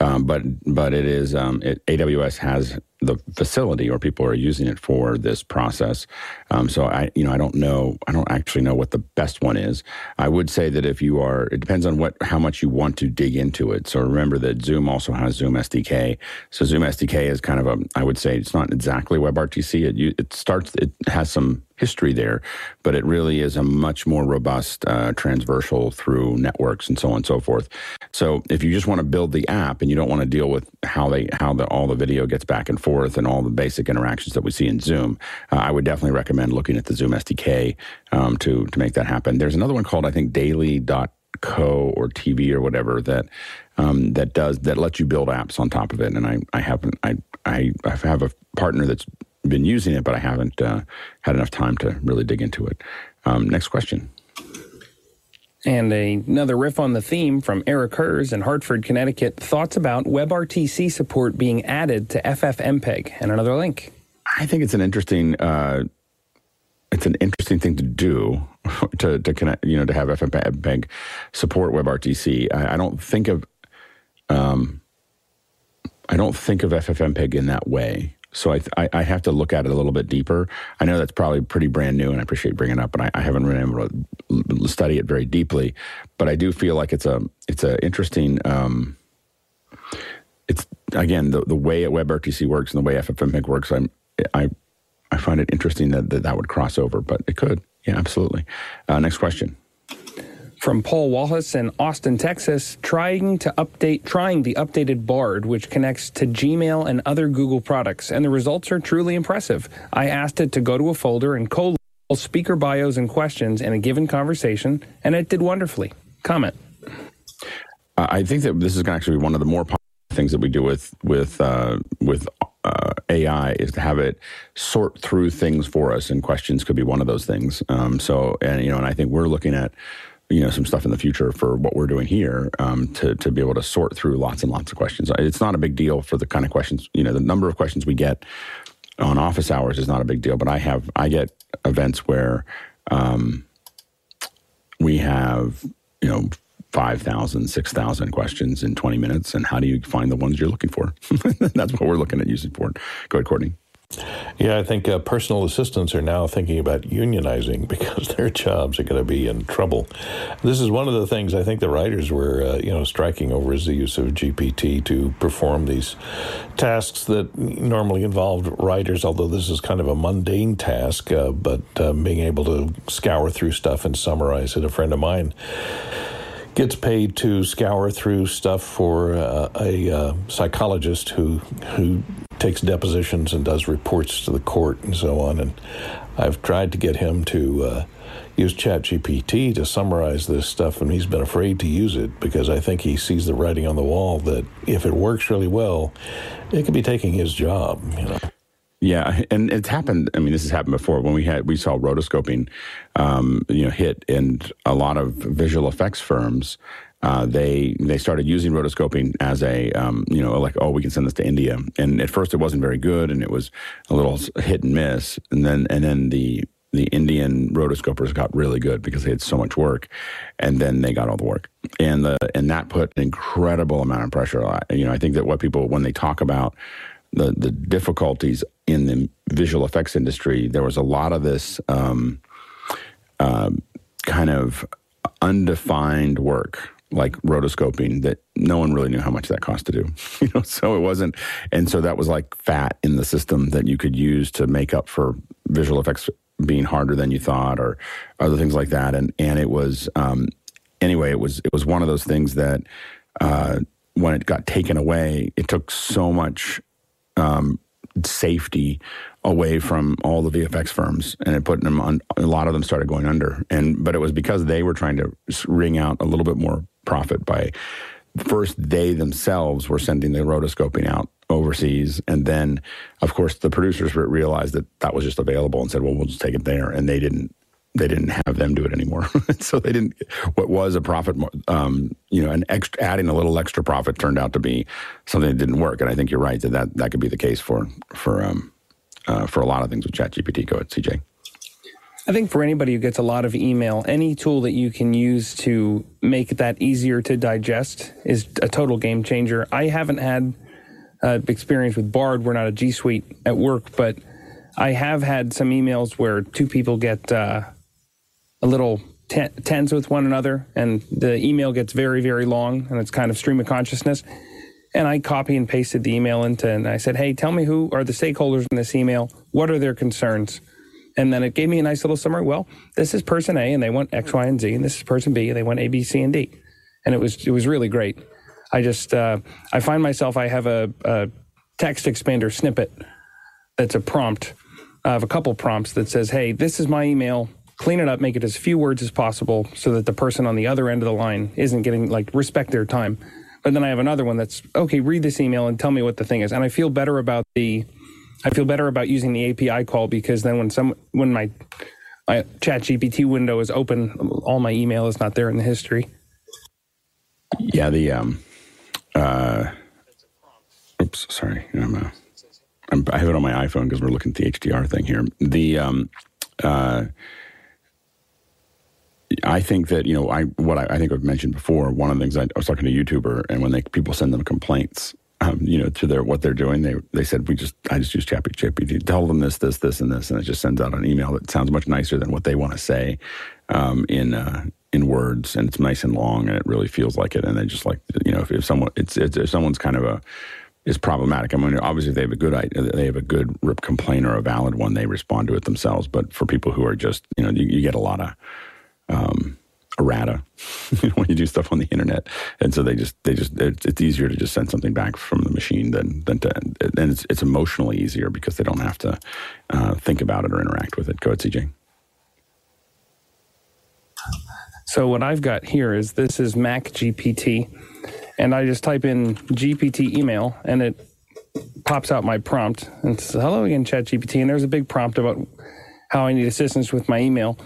um, but but it is um, it, AWS has the facility or people are using it for this process. Um, so I, you know, I don't know. I don't actually know what the best one is. I would say that if you are, it depends on what how much you want to dig into it. So remember that Zoom also has Zoom SDK. So Zoom SDK is kind of a, I would say it's not exactly WebRTC. It it starts. It has some history there, but it really is a much more robust uh, transversal through networks and so on and so forth. So if you just want to build the app and you don't want to deal with how they how the all the video gets back and forth and all the basic interactions that we see in Zoom, uh, I would definitely recommend looking at the Zoom SDK um, to to make that happen. There's another one called I think Daily.co or TV or whatever that um, that does that lets you build apps on top of it. And I I haven't I I, I have a partner that's been using it, but I haven't uh, had enough time to really dig into it. Um, next question. And a, another riff on the theme from Eric Hers in Hartford, Connecticut. Thoughts about WebRTC support being added to FFmpeg, and another link. I think it's an interesting. Uh, it's an interesting thing to do [laughs] to to connect. You know, to have FFmpeg support WebRTC. I, I don't think of. Um, I don't think of FFmpeg in that way. So I, I, I, have to look at it a little bit deeper. I know that's probably pretty brand new, and I appreciate bringing it up, but I, I haven't been able to study it very deeply. But I do feel like it's a it's a interesting. Um, it's again the the way WebRTC works and the way FFmpeg works. I'm I I find it interesting that that, that would cross over, but it could. Yeah, absolutely. Uh, next question from Paul Wallace in Austin, Texas, trying to update trying the updated Bard, which connects to Gmail and other Google products, and the results are truly impressive. I asked it to go to a folder and co speaker bios and questions in a given conversation, and it did wonderfully. Comment. I think that this is going to actually be one of the more popular things that we do with with uh, with uh, AI is to have it sort through things for us, and questions could be one of those things. Um, so, and you know, and I think we're looking at you know some stuff in the future for what we're doing here um, to to be able to sort through lots and lots of questions. It's not a big deal for the kind of questions you know the number of questions we get on office hours is not a big deal. But I have I get events where um, we have you know 5,000, 6,000 questions in 20 minutes. And how do you find the ones you're looking for? [laughs] That's what we're looking at using for. Go ahead, Courtney. Yeah, I think uh, personal assistants are now thinking about unionizing [laughs] because their jobs are going to be in trouble. This is one of the things I think the writers were, uh, you know, striking over is the use of GPT to perform these tasks that normally involved writers. Although this is kind of a mundane task, uh, but uh, being able to scour through stuff and summarize it. A friend of mine gets paid to scour through stuff for uh, a uh, psychologist who who takes depositions and does reports to the court and so on. And I've tried to get him to uh, use ChatGPT to summarize this stuff, and he's been afraid to use it because I think he sees the writing on the wall that if it works really well, it could be taking his job. You know. Yeah, and it's happened. I mean, this has happened before when we had we saw rotoscoping, um, you know, hit, and a lot of visual effects firms. Uh, they they started using rotoscoping as a um, you know like oh we can send this to India and at first it wasn't very good and it was a little hit and miss and then and then the the Indian rotoscopers got really good because they had so much work, and then they got all the work, and the and that put an incredible amount of pressure. You know, I think that what people when they talk about the the difficulties in the visual effects industry, there was a lot of this um, uh, kind of undefined work like rotoscoping that no one really knew how much that cost to do. [laughs] You know so it wasn't and so that was like fat in the system that you could use to make up for visual effects being harder than you thought or other things like that. And and it was um, anyway it was it was one of those things that uh, when it got taken away it took so much um, safety away from all the VFX firms, and it put them on. A lot of them started going under, and but it was because they were trying to wring out a little bit more profit by first they themselves were sending the rotoscoping out overseas, and then of course the producers realized that that was just available and said, "Well, we'll just take it there," and they didn't they didn't have them do it anymore. [laughs] so they didn't. What was a profit, um, you know, an extra adding a little extra profit turned out to be something that didn't work. And I think you're right that that, that could be the case for for um, uh, for a lot of things with ChatGPT. Go ahead, CJ. I think for anybody who gets a lot of email, any tool that you can use to make that easier to digest is a total game changer. I haven't had uh, experience with Bard. We're not a G Suite at work, but I have had some emails where two people get uh, a little t- tense with one another, and the email gets very, very long, and it's kind of stream of consciousness. And I copy and pasted the email into, and I said, "Hey, tell me who are the stakeholders in this email? What are their concerns?" And then it gave me a nice little summary. Well, this is person A, and they want X, Y, and Z, and this is person B, and they want A, B, C, and D. And it was it was really great. I just uh, I find myself I have a, a text expander snippet that's a prompt. I have a couple prompts that says, "Hey, this is my email clean it up, make it as few words as possible so that the person on the other end of the line isn't getting like respect their time. But then I have another one that's okay, read this email and tell me what the thing is. And I feel better about the I feel better about using the API call because then when some when my my chat GPT window is open, all my email is not there in the history. Yeah, the um uh oops, sorry. I'm, uh, I have it on my iPhone because we're looking at the HDR thing here. The um uh I think that you know I what I, I, think I've mentioned before. One of the things I, I was talking to a YouTuber, and when they people send them complaints, um, you know, to their what they're doing, they they said we just I just use ChatGPT. Tell them this, this, this, and this, and it just sends out an email that sounds much nicer than what they want to say um, in uh, in words, and it's nice and long, and it really feels like it. And they just like you know if, if someone it's, it's if someone's kind of a is problematic. I mean, obviously, if they have a good they have a good rip complaint or a valid one, they respond to it themselves. But for people who are just you know you, you get a lot of um, errata [laughs] when you do stuff on the internet, and so they just they just it's, easier to just send something back from the machine than than to and it's it's emotionally easier because they don't have to uh, think about it or interact with it. Go ahead, CJ. So what I've got here is this is Mac GPT, and I just type in GPT email, and it pops out my prompt and says, "Hello again, Chat GPT." And there's a big prompt about how I need assistance with my email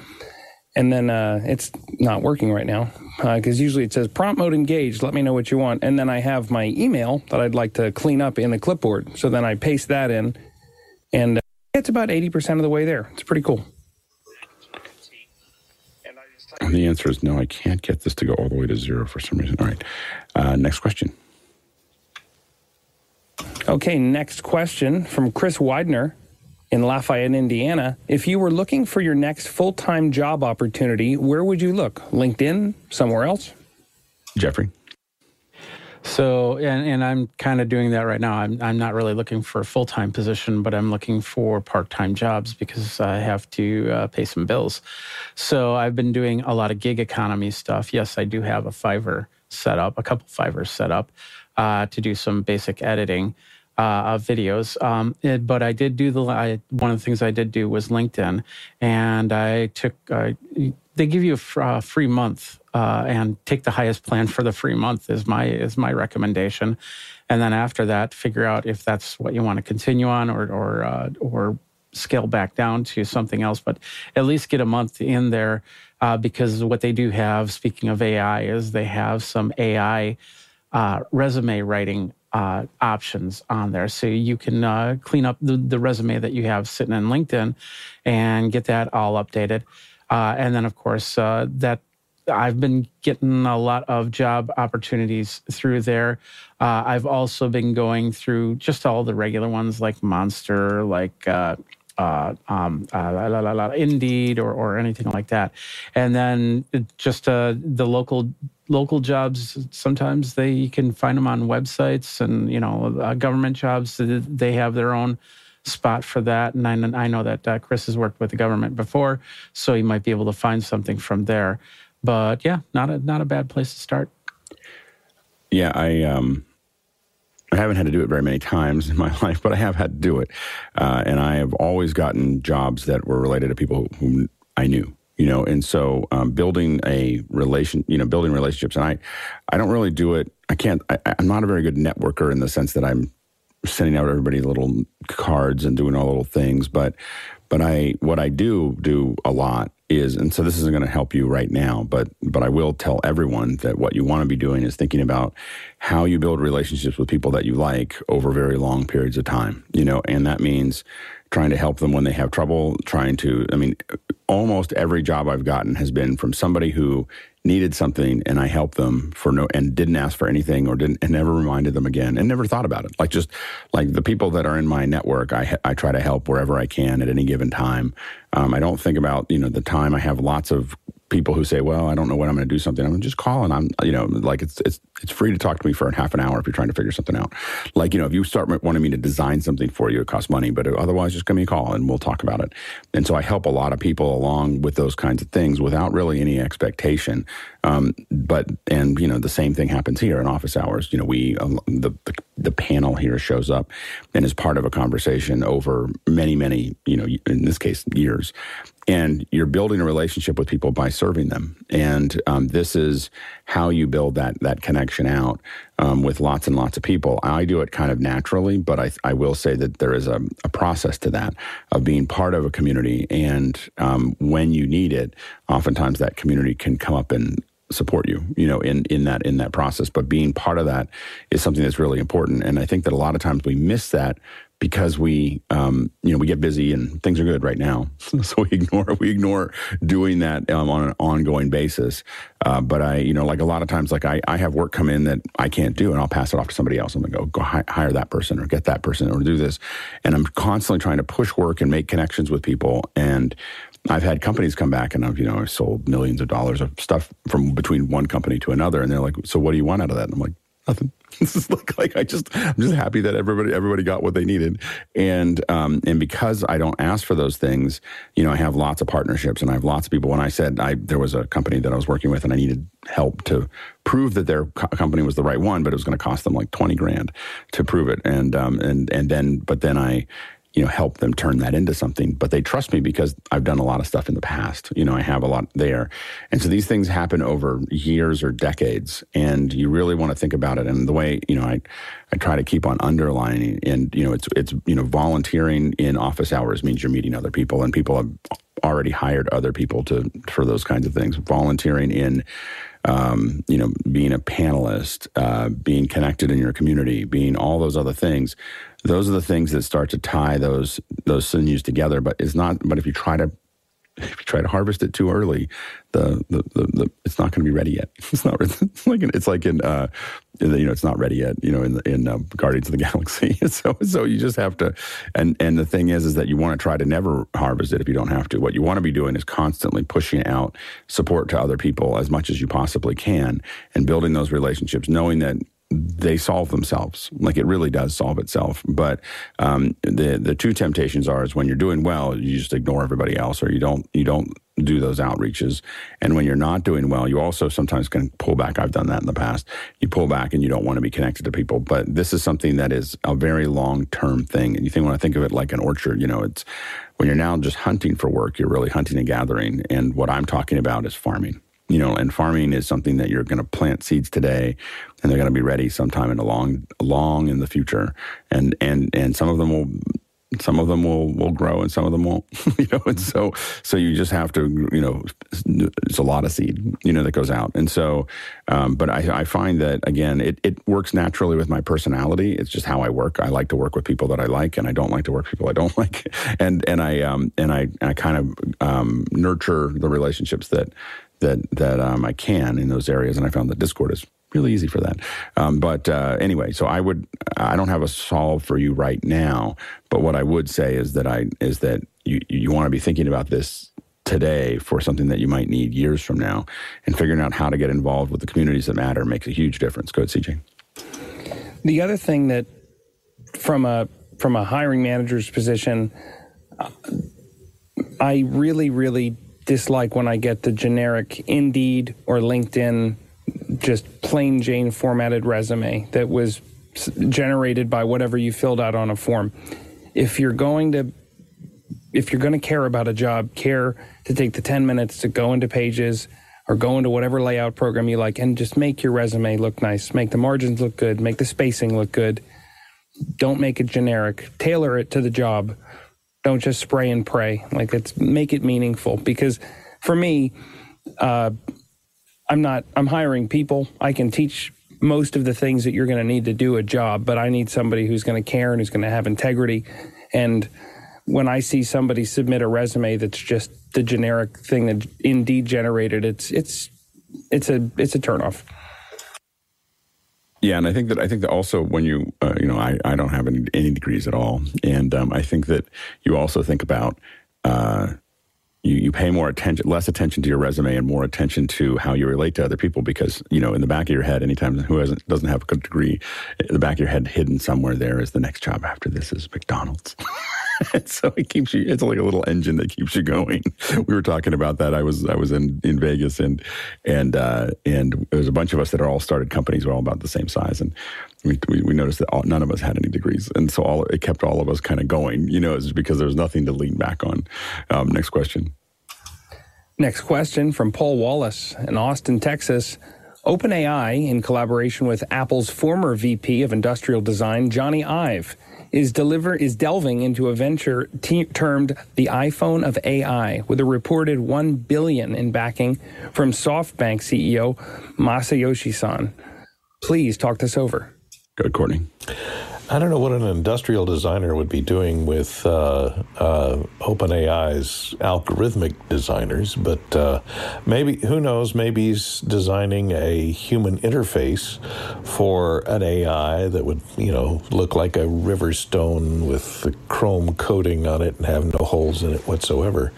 and then uh, it's not working right now because uh, usually it says prompt mode engaged. Let me know what you want, and then I have my email that I'd like to clean up in the clipboard. So then I paste that in, and uh, it's about eighty percent of the way there. It's pretty cool. And the answer is no, I can't get this to go all the way to zero for some reason. All right. Uh, next question. Okay, next question from Chris Widener in Lafayette, Indiana. If you were looking for your next full time job opportunity, where would you look? LinkedIn? Somewhere else? Jeffrey? So, and, and I'm kind of doing that right now. I'm, I'm not really looking for a full time position, but I'm looking for part time jobs because I have to uh, pay some bills. So, I've been doing a lot of gig economy stuff. Yes, I do have a Fiverr set up, a couple Fiverrs set up uh, to do some basic editing. Uh, videos. Um, it, but I did do the I, one of the things I did do was LinkedIn, and I took. Uh, they give you a fr- uh, free month uh, and take the highest plan for the free month is my is my recommendation, and then after that, figure out if that's what you want to continue on or or uh, or scale back down to something else. But at least get a month in there because what they do have, speaking of AI, is they have some AI uh, resume writing uh, options on there. So you can uh, clean up the, the, resume that you have sitting in LinkedIn and get that all updated. Uh, and then, of course, uh, that I've been getting a lot of job opportunities through there. Uh, I've also been going through just all the regular ones like Monster, like uh, uh, um, uh, la, la, la, Indeed, or, or anything like that. And then just uh, the local local jobs. Sometimes they you can find them on websites, and you know, uh, government jobs. They have their own spot for that. And I, I know that uh, Chris has worked with the government before, so he might be able to find something from there. But yeah, not a not a bad place to start. Yeah, I um, I haven't had to do it very many times [laughs] in my life, but I have had to do it, uh, and I have always gotten jobs that were related to people whom I knew. You know, and so um, building a relation, you know, building relationships, and I, I don't really do it. I can't. I, I'm not a very good networker in the sense that I'm sending out everybody little cards and doing all little things, but but I what I do do a lot is, and so this isn't going to help you right now, but but I will tell everyone that what you want to be doing is thinking about how you build relationships with people that you like over very long periods of time. You know, and that means trying to help them when they have trouble, trying to, I mean, almost every job I've gotten has been from somebody who needed something and I helped them for no and didn't ask for anything or didn't and never reminded them again and never thought about it. Like just like the people that are in my network, I I try to help wherever I can at any given time. Um, I don't think about you know the time. I have lots of people who say, "Well, I don't know when I'm going to do something." I'm just call and I'm, you know, like it's it's it's free to talk to me for half an hour if you're trying to figure something out. Like you know, if you start wanting me to design something for you, it costs money, but otherwise, just give me a call and we'll talk about it. And so I help a lot of people along with those kinds of things without really any expectation. Um, but and you know, the same thing happens here in office hours. You know, we um, the, the the panel here shows up and is part of a conversation over many many you know in this case years and you're building a relationship with people by serving them. And um, this is how you build that that connection out um, with lots and lots of people. I do it kind of naturally, but I, I will say that there is a, a, process to that of being part of a community. And um, when you need it, oftentimes that community can come up and support you you know in in that in that process but being part of that is something that's really important and i think that a lot of times we miss that because we um, you know we get busy and things are good right now. [laughs] So we ignore we ignore doing that um, on an ongoing basis. Uh, but i you know like a lot of times like I, I have work come in that i can't do and i'll pass it off to somebody else. I'm gonna go go hi- hire that person or get that person or do this. And i'm constantly trying to push work and make connections with people. And I've had companies come back and I've, you know, I sold millions of dollars of stuff from between one company to another. And they're like, so what do you want out of that? And I'm like, nothing. [laughs] This is like, like I just I'm just happy that everybody everybody got what they needed, and um, and because I don't ask for those things, you know, I have lots of partnerships and I have lots of people. When I said I there was a company that I was working with and I needed help to prove that their co- company was the right one, but it was going to cost them like twenty grand to prove it, and um, and and then but then I you know, help them turn that into something. But they trust me because I've done a lot of stuff in the past. You know, I have a lot there. And so these things happen over years or decades. And you really want to think about it. And the way, you know, I, I try to keep on underlining and, you know, it's, it's, you know, volunteering in office hours means you're meeting other people and people have already hired other people to, for those kinds of things. Volunteering in, um, you know, being a panelist, uh, being connected in your community, being all those other things those are the things that start to tie those those sinews together. But it's not. But if you try to if you try to harvest it too early, the the, the, the it's not going to be ready yet. [laughs] It's not [laughs] it's like it's like in, uh, you know it's not ready yet. You know in in uh, Guardians of the [laughs] Galaxy. so so you just have to. And and the thing is is that you want to try to never harvest it if you don't have to. What you want to be doing is constantly pushing out support to other people as much as you possibly can and building those relationships, knowing that they solve themselves. Like it really does solve itself. But um, the the two temptations are is when you're doing well, you just ignore everybody else, or you don't you don't do those outreaches. And when you're not doing well, you also sometimes can pull back. I've done that in the past. You pull back and you don't want to be connected to people. But this is something that is a very long term thing. And you think when I think of it like an orchard, you know, it's when you're now just hunting for work, you're really hunting and gathering. And what I'm talking about is farming you know, and farming is something that you're going to plant seeds today, and they're going to be ready sometime in a long, long in the future, and and and some of them will. Some of them will, will grow and some of them won't, [laughs] you know, and so so you just have to, you know, it's a lot of seed, you know, that goes out, and so, um, but I, I find that again, it, it works naturally with my personality. It's just how I work. I like to work with people that I like, and I don't like to work with people I don't [laughs] like, and and I um and I and I kind of um, nurture the relationships that that that um, I can in those areas, and I found that Discord is really easy for that. Um, but uh, anyway, so I would I don't have a solve for you right now, but what I would say is that I is that you you want to be thinking about this today for something that you might need years from now, and figuring out how to get involved with the communities that matter makes a huge difference. Go ahead, CJ. The other thing that from a from a hiring manager's position, I really really dislike when I get the generic Indeed or LinkedIn, just plain Jane formatted resume that was generated by whatever you filled out on a form. If you're going to if you're going to care about a job, care to take the 10 minutes to go into pages or go into whatever layout program you like and just make your resume look nice, make the margins look good, make the spacing look good. Don't make it generic. Tailor it to the job don't just spray and pray. Like it's make it meaningful because for me, uh, I'm not. I'm hiring people. I can teach most of the things that you're going to need to do a job, but I need somebody who's going to care and who's going to have integrity. And when I see somebody submit a resume that's just the generic thing that Indeed generated, it's it's it's a it's a turnoff. Yeah, and I think that I think that also when you uh, you know I, I don't have any, any degrees at all, and um, I think that you also think about uh, you you pay more attention, less attention to your resume, and more attention to how you relate to other people because you know in the back of your head, anytime who hasn't doesn't have a good degree, in the back of your head, hidden somewhere there is the next job after this is McDonald's. [laughs] [laughs] so it keeps you. It's like a little engine that keeps you going. We were talking about that. I was I was in, in Vegas and and uh, and there's a bunch of us that are all started companies. We're all about the same size, and we we, we noticed that all, none of us had any degrees, and so all it kept all of us kind of going. You know, it's because there was nothing to lean back on. Um, next question. Next question from Paul Wallace in Austin, Texas. OpenAI, in collaboration with Apple's former VP of Industrial Design, Jony Ive, is deliver is delving into a venture t- termed the iPhone of AI, with a reported one billion in backing from SoftBank CEO Masayoshi Son. Please talk this over. Good, Courtney. I don't know what an industrial designer would be doing with uh, uh, OpenAI's algorithmic designers, but uh, maybe, who knows, maybe he's designing a human interface for an AI that would, you know, look like a river stone with the chrome coating on it and have no holes in it whatsoever.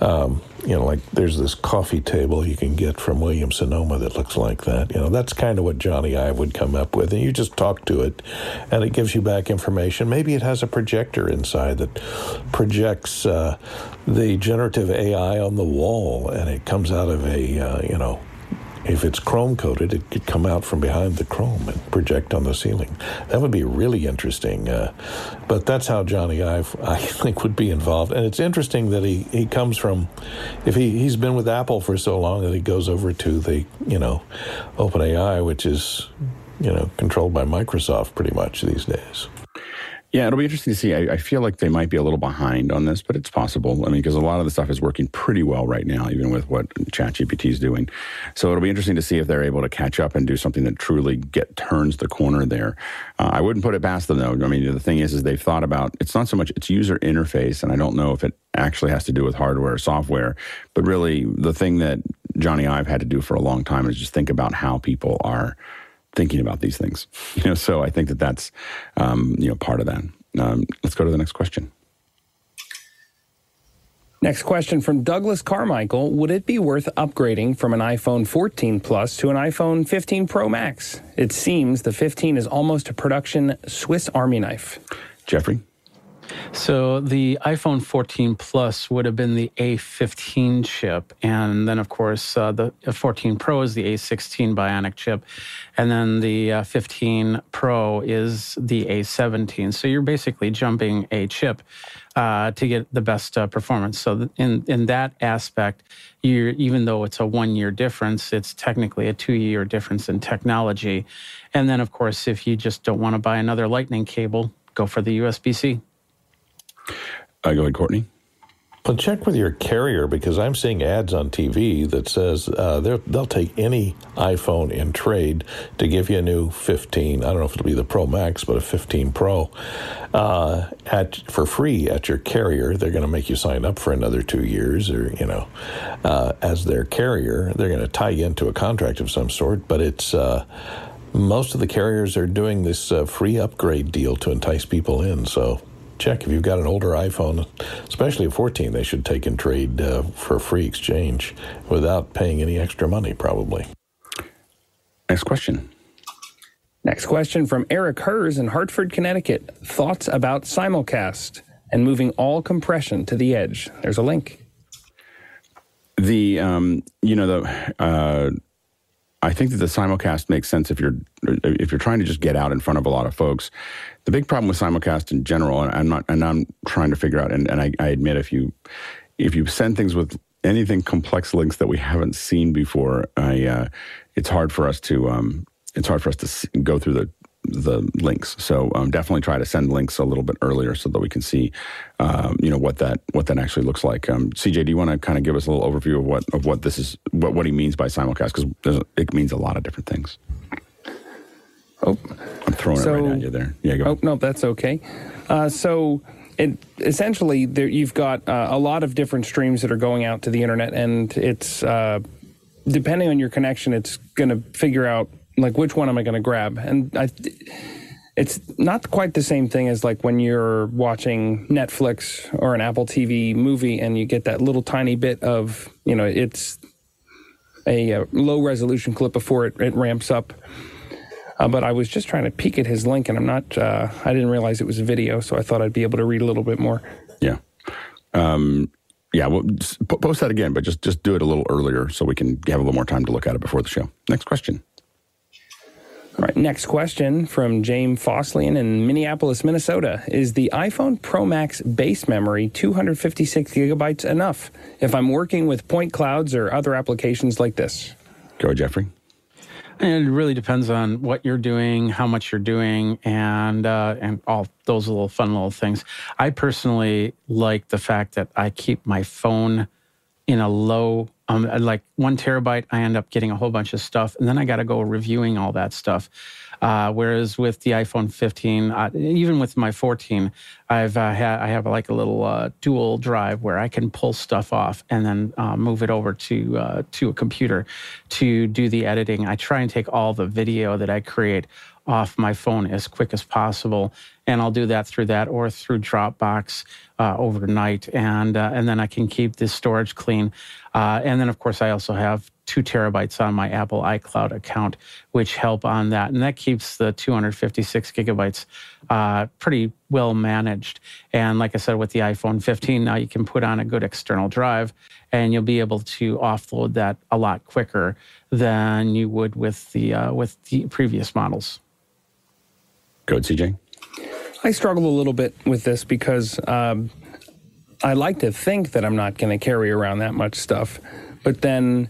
Um, you know, like there's this coffee table you can get from Williams Sonoma that looks like that. You know, that's kind of what Jony Ive would come up with. And you just talk to it and it gives you back information. Maybe it has a projector inside that projects uh, the generative AI on the wall and it comes out of a, uh, you know, if it's chrome coated, it could come out from behind the chrome and project on the ceiling. That would be really interesting. Uh, but that's how Jony Ive, I [laughs] think, would be involved. And it's interesting that he, he comes from, if he, he's been with Apple for so long that he goes over to the, you know, OpenAI, which is, you know, controlled by Microsoft pretty much these days. Yeah, it'll be interesting to see. I, I, feel like they might be a little behind on this, but it's possible. I mean, because a lot of the stuff is working pretty well right now, even with what ChatGPT is doing. So it'll be interesting to see if they're able to catch up and do something that truly get turns the corner there. Uh, I wouldn't put it past them, though. I mean, the thing is, is they've thought about it's not so much its user interface, and I don't know if it actually has to do with hardware or software, but really the thing that Jony Ive had to do for a long time is just think about how people are thinking about these things. [laughs] You know, so I think that that's um, you know part of that. Um, let's go to the next question. Next question from Douglas Carmichael. Would it be worth upgrading from an iPhone 14 Plus to an iPhone 15 Pro Max? It seems the 15 is almost a production Swiss Army knife. Jeffrey? So the iPhone 14 Plus would have been the A15 chip, and then of course uh, the 14 Pro is the A16 Bionic chip, and then the uh, 15 Pro is the A17. So you're basically jumping a chip uh, to get the best uh, performance. So in in that aspect, you even though it's a one year difference, it's technically a two year difference in technology. And then of course, if you just don't want to buy another Lightning cable, go for the USB C. Uh, go ahead, Courtney. Well, check with your carrier because I'm seeing ads on TV that says uh, they'll take any iPhone in trade to give you a new 15. I don't know if it'll be the Pro Max, but a 15 Pro uh, at for free at your carrier. They're going to make you sign up for another two years, or you know, uh, as their carrier, they're going to tie you into a contract of some sort. But it's uh, most of the carriers are doing this uh, free upgrade deal to entice people in. So check if you've got an older iPhone, especially a 14. They should take and trade uh, for a free exchange without paying any extra money, probably. Next question. Next question from Eric Hers in Hartford, Connecticut. Thoughts about simulcast and moving all compression to the edge? There's a link. The um, you know the uh, I think that the simulcast makes sense if you're if you're trying to just get out in front of a lot of folks. The big problem with simulcast in general, and I'm not, and I'm trying to figure out, and, and I, I admit if you if you send things with anything complex links that we haven't seen before, I uh, it's hard for us to um, it's hard for us to go through the the links. So um, definitely try to send links a little bit earlier so that we can see, um, you know, what that what that actually looks like. Um, CJ, do you want to kind of give us a little overview of what of what this is, what what he means by simulcast? Because it means a lot of different things. Oh, I'm throwing so, it right at you there. Yeah, go. Oh no, that's okay. Uh, so. It, essentially, there, you've got uh, a lot of different streams that are going out to the internet, and it's uh, depending on your connection, it's going to figure out like which one am I going to grab? And I, it's not quite the same thing as like when you're watching Netflix or an Apple TV movie and you get that little tiny bit of, you know, it's a, a low resolution clip before it, it ramps up. Uh, but I was just trying to peek at his link and I'm not, uh, I didn't realize it was a video, so I thought I'd be able to read a little bit more. Yeah. Um, yeah, well, post that again, but just just do it a little earlier so we can have a little more time to look at it before the show. Next question. All right, next question from James Foslian in Minneapolis, Minnesota. Is the iPhone Pro Max base memory 256 gigabytes enough if I'm working with point clouds or other applications like this? Go, Jeffrey. It really depends on what you're doing, how much you're doing, and uh, and all those little fun little things. I personally like the fact that I keep my phone in a low um, like one terabyte, I end up getting a whole bunch of stuff, and then I got to go reviewing all that stuff. Uh, whereas with the iPhone 15, uh, even with my 14, I've uh, had I have like a little uh, dual drive where I can pull stuff off and then uh, move it over to uh, to a computer to do the editing. I try and take all the video that I create off my phone as quick as possible. And I'll do that through that or through Dropbox overnight. And, and then I can keep the storage clean. And then, of course, I also have two terabytes on my Apple iCloud account, which help on that. And that keeps the 256 gigabytes uh, pretty well managed. And like I said, with the iPhone 15, now you can put on a good external drive and you'll be able to offload that a lot quicker than you would with the, uh, with the previous models. Go, CJ. I struggle a little bit with this because um, I like to think that I'm not going to carry around that much stuff. But then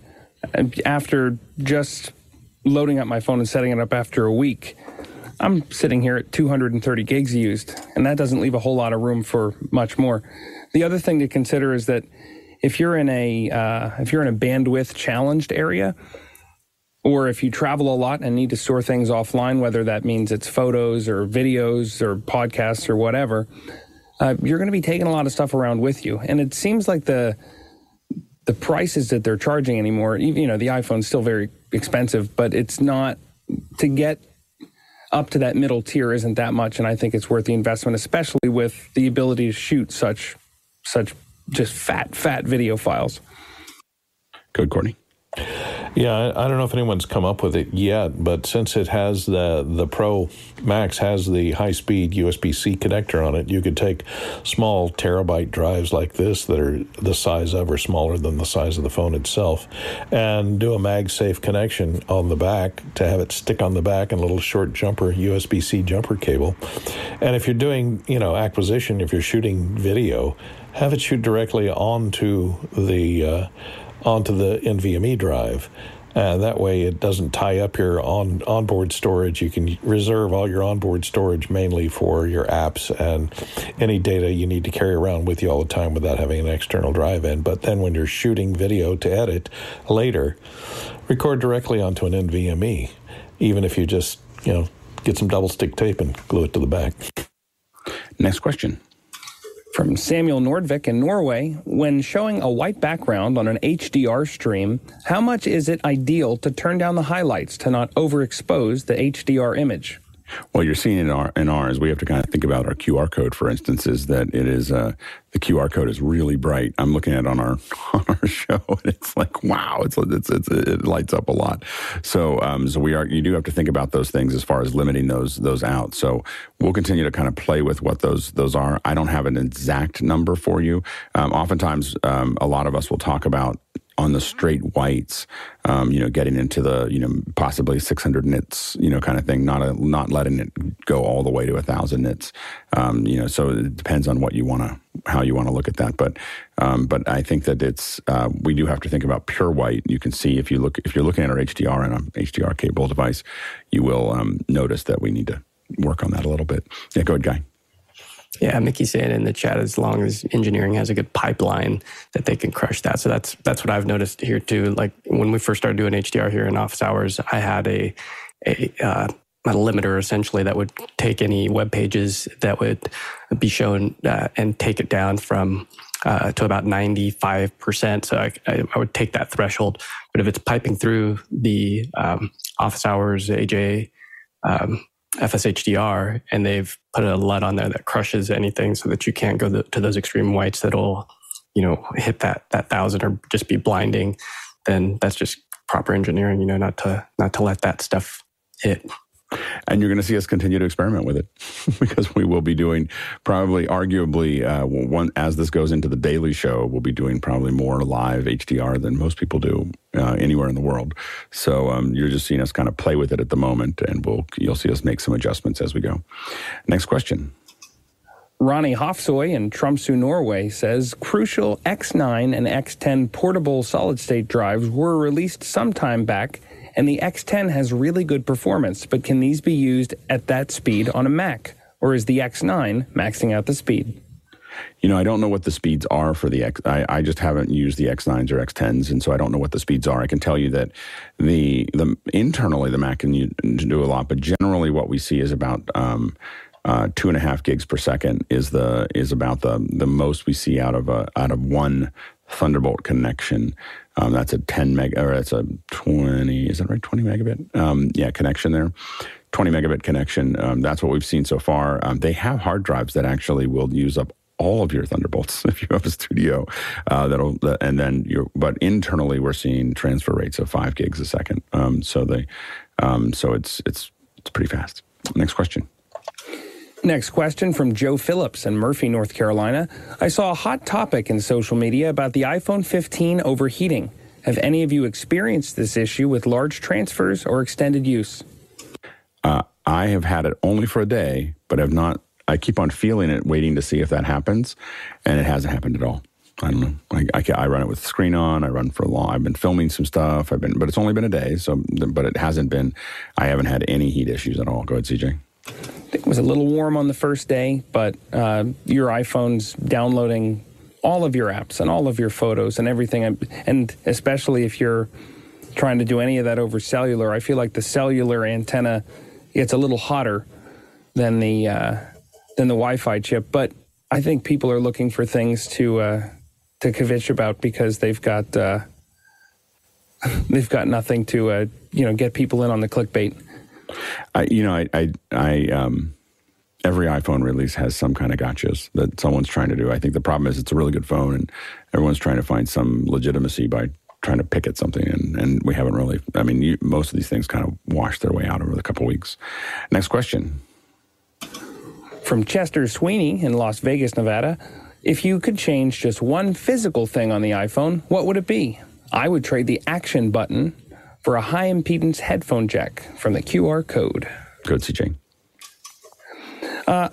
after just loading up my phone and setting it up after a week, I'm sitting here at 230 gigs used, and that doesn't leave a whole lot of room for much more. The other thing to consider is that if you're in a uh, if you're in a bandwidth challenged area, or if you travel a lot and need to store things offline, whether that means it's photos or videos or podcasts or whatever, uh, you're going to be taking a lot of stuff around with you. And it seems like the the prices that they're charging anymore, you know, the iPhone's still very expensive, but it's not to get up to that middle tier isn't that much, and I think it's worth the investment, especially with the ability to shoot such such just fat fat video files. Good, Courtney. Yeah, I, don't know if anyone's come up with it yet, but since it has the the Pro Max has the high speed USB C connector on it, you could take small terabyte drives like this that are the size of or smaller than the size of the phone itself, and do a MagSafe connection on the back to have it stick on the back and a little short jumper USB C jumper cable. And if you're doing you know acquisition, if you're shooting video, have it shoot directly onto the uh, onto the NVMe drive. Uh, that way, it doesn't tie up your on onboard storage. You can reserve all your onboard storage mainly for your apps and any data you need to carry around with you all the time without having an external drive in. But then, when you're shooting video to edit later, record directly onto an NVMe, even if you just you know get some double stick tape and glue it to the back. Next question. From Samuel Nordvik in Norway, when showing a white background on an HDR stream, how much is it ideal to turn down the highlights to not overexpose the HDR image? Well, you're seeing in, our, in ours, we have to kind of think about our QR code, for instance, is that it is, uh, the QR code is really bright. I'm looking at it on our, [laughs] on our show and it's like, wow, it's, it's, it's it lights up a lot. So, um, so we are, you do have to think about those things as far as limiting those, those out. So we'll continue to kind of play with what those, those are. I don't have an exact number for you. Um, oftentimes, um, a lot of us will talk about on the straight whites, um, you know, getting into the, you know, possibly 600 nits, you know, kind of thing, not a, not letting it go all the way to a thousand nits. Um, you know, so it depends on what you want to, how you want to look at that. But, um, but I think that it's, uh, we do have to think about pure white. You can see if you look, if you're looking at our HDR and an HDR cable device, you will um, notice that we need to work on that a little bit. Yeah, go ahead, Guy. Yeah, Mickey saying in the chat, as long as engineering has a good pipeline, that they can crush that. So that's that's what I've noticed here too. Like when we first started doing HDR here in office hours, I had a a, uh, a limiter essentially that would take any web pages that would be shown uh, and take it down from uh, to about 95%. So I, I, would take that threshold. But if it's piping through the um, office hours, AJ, um, FSHDR, and they've put a LUT on there that crushes anything so that you can't go the, to those extreme whites that'll, you know, hit that that thousand or just be blinding. Then that's just proper engineering, you know, not to not to let that stuff hit. And you're going to see us continue to experiment with it [laughs] because we will be doing probably, arguably, uh, one as this goes into the daily show, we'll be doing probably more live HDR than most people do uh, anywhere in the world. So um, you're just seeing us kind of play with it at the moment, and we'll you'll see us make some adjustments as we go. Next question. Ronnie Hofsoy in Tromsø, Norway says Crucial X9 and X10 portable solid state drives were released some time back and the X10 has really good performance, but can these be used at that speed on a Mac? Or is the X9 maxing out the speed? You know, I don't know what the speeds are for the X. I, I just haven't used the X9s or X10s, and so I don't know what the speeds are. I can tell you that the the internally the Mac can do a lot, but generally what we see is about um, uh, two and a half gigs per second is the is about the the most we see out of a out of one Thunderbolt connection. Um, that's a 10 meg, or that's a 20, is that right? 20 megabit? Um, yeah, connection there. 20 megabit connection. Um, that's what we've seen so far. Um, they have hard drives that actually will use up all of your Thunderbolts [laughs] if you have a studio. Uh, that'll and then you but internally we're seeing transfer rates of five gigs a second. Um, so they um, so it's it's it's pretty fast. Next question. Next question from Joe Phillips in Murphy, North Carolina. I saw a hot topic in social media about the iPhone 15 overheating. Have any of you experienced this issue with large transfers or extended use? Uh, I have had it only for a day, but have not. I keep on feeling it, waiting to see if that happens, and it hasn't happened at all. I don't know. I, I, I, run it with screen on. I run for a long. I've been filming some stuff. I've been, but it's only been a day. So, but it hasn't been. I haven't had any heat issues at all. Go ahead, CJ. It was a little warm on the first day, but uh, your iPhone's downloading all of your apps and all of your photos and everything, and especially if you're trying to do any of that over cellular, I feel like the cellular antenna gets a little hotter than the uh, than the Wi-Fi chip. But I think people are looking for things to uh, to kvetch about because they've got uh, [laughs] they've got nothing to uh, you know get people in on the clickbait. I, you know, I, I, I um, every iPhone release has some kind of gotchas that someone's trying to do. I think the problem is it's a really good phone, and everyone's trying to find some legitimacy by trying to pick at something, and, and we haven't really. I mean, you, most of these things kind of wash their way out over the couple weeks. Next question. From Chester Sweeney in Las Vegas, Nevada. If you could change just one physical thing on the iPhone, what would it be? I would trade the action button for a high impedance headphone jack from the QR code. Good, CJ. Uh,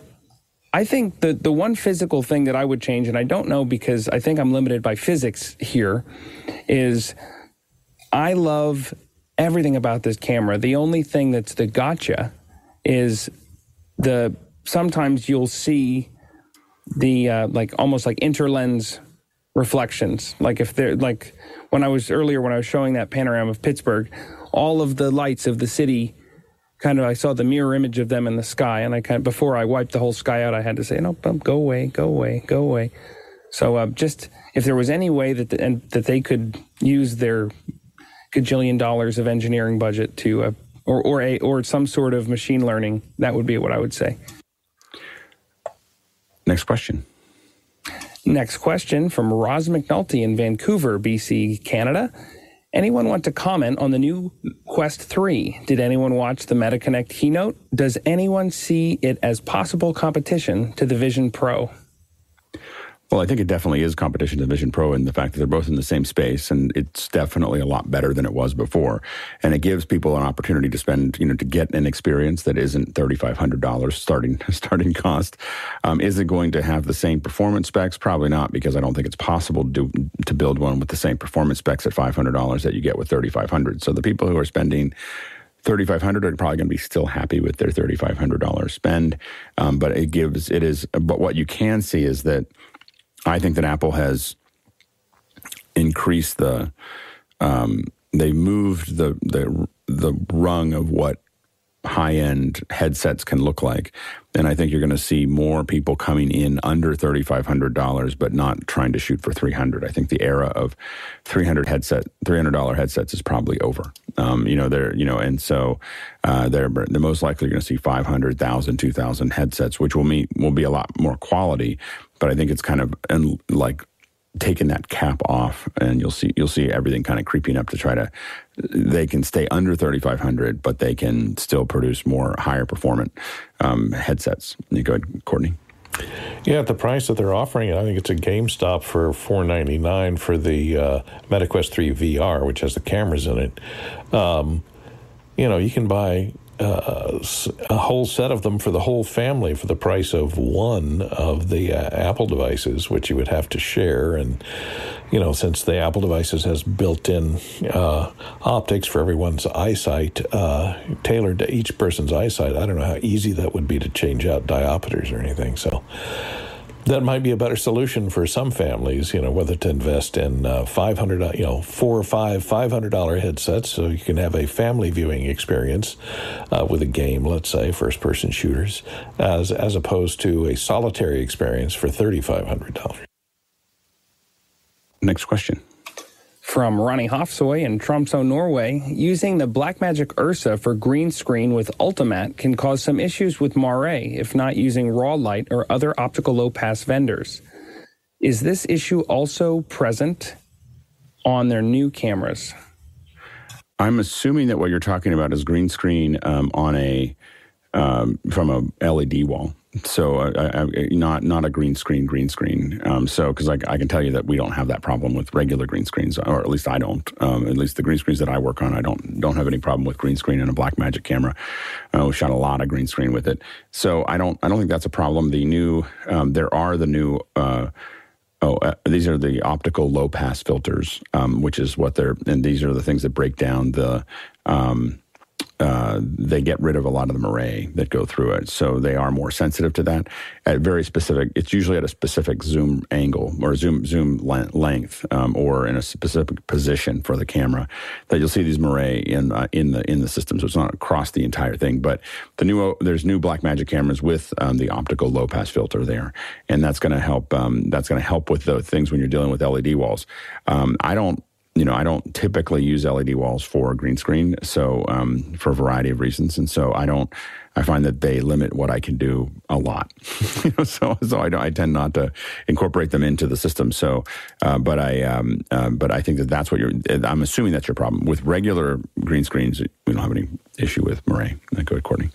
I think the, the one physical thing that I would change, and I don't know because I think I'm limited by physics here, is I love everything about this camera. The only thing that's the gotcha is the sometimes you'll see the uh, like almost like interlens reflections. Like if they're like when I was earlier when I was showing that panorama of Pittsburgh, all of the lights of the city kind of I saw the mirror image of them in the sky, and I kind of before I wiped the whole sky out, I had to say, no, go away, go away, go away. So uh, just if there was any way that the, and that they could use their gajillion dollars of engineering budget to uh, or or a or some sort of machine learning, that would be what I would say. Next question. Next question from Roz McNulty in Vancouver, BC, Canada. Anyone want to comment on the new Quest 3? Did anyone watch the MetaConnect keynote? Does anyone see it as possible competition to the Vision Pro? Well, I think it definitely is competition to Vision Pro in the fact that they're both in the same space, and it's definitely a lot better than it was before. And it gives people an opportunity to spend, you know, to get an experience that isn't thirty five hundred dollars starting [laughs] starting cost. Um, is it going to have the same performance specs? Probably not, because I don't think it's possible to do, to build one with the same performance specs at five hundred dollars that you get with thirty five hundred. So the people who are spending 3500 are probably going to be still happy with their $3500 spend um, but it gives it is but what you can see is that I think that Apple has increased the um, they moved the the the rung of what high end headsets can look like. And I think you're going to see more people coming in under $3,500, but not trying to shoot for 300. I think the era of 300 headset, $300 headsets is probably over. Um, you know, they're, you know, and so uh, they're, they're most likely going to see 500,000, 2,000 headsets, which will meet, will be a lot more quality, but I think it's kind of and like taking that cap off and you'll see you'll see everything kind of creeping up to try to they can stay under 3500 but they can still produce more higher performant um, headsets you go ahead courtney yeah, at the price that they're offering I think it's a GameStop for four ninety nine for the uh, MetaQuest three VR, which has the cameras in it. Um, you know, you can buy uh, a whole set of them for the whole family for the price of one of the uh, Apple devices, which you would have to share. And, you know, since the Apple devices has built in uh, optics for everyone's eyesight, uh, tailored to each person's eyesight, I don't know how easy that would be to change out diopters or anything. So, that might be a better solution for some families, you know, whether to invest in uh, 500, you know, four or five $500 headsets so you can have a family viewing experience uh, with a game, let's say, first person shooters, as, as opposed to a solitary experience for $3,500. Next question from Ronnie Hofsoy in Tromsø, Norway, using the Blackmagic Ursa for green screen with Ultimatte can cause some issues with moire if not using Rawlite or other optical low pass vendors. Is this issue also present on their new cameras? I'm assuming that what you're talking about is green screen um, on a um, from a LED wall. So uh, not not a green screen, green screen. Um, so because I, I, can tell you that we don't have that problem with regular green screens, or at least I don't. Um, at least the green screens that I work on, I don't don't have any problem with green screen and a black magic camera. Uh, we shot a lot of green screen with it, so I don't I don't think that's a problem. The new um, there are the new. Uh, Oh, uh, these are the optical low pass filters, um, which is what they're, and these are the things that break down the um, uh, they get rid of a lot of the moire that go through it. So they are more sensitive to that at very specific. It's usually at a specific zoom angle or zoom zoom length um, or in a specific position for the camera that you'll see these moire in uh, in the in the system. So it's not across the entire thing. But the new there's new Blackmagic cameras with um, the optical low pass filter there, and that's going to help. Um, that's going to help with the things when you're dealing with LED walls. Um, I don't you know, I don't typically use LED walls for a green screen, so um, for a variety of reasons, and so I don't. I find that they limit what I can do a lot. [laughs] so, so I, don't I, tend not to incorporate them into the system. So, uh, but I, um, uh, but I think that that's what you're. I'm assuming that's your problem with regular green screens. We don't have any issue with moire. Go ahead, Courtney.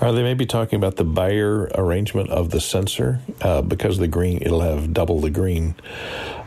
Are they maybe talking about the Bayer arrangement of the sensor? Uh, because the green, it'll have double the green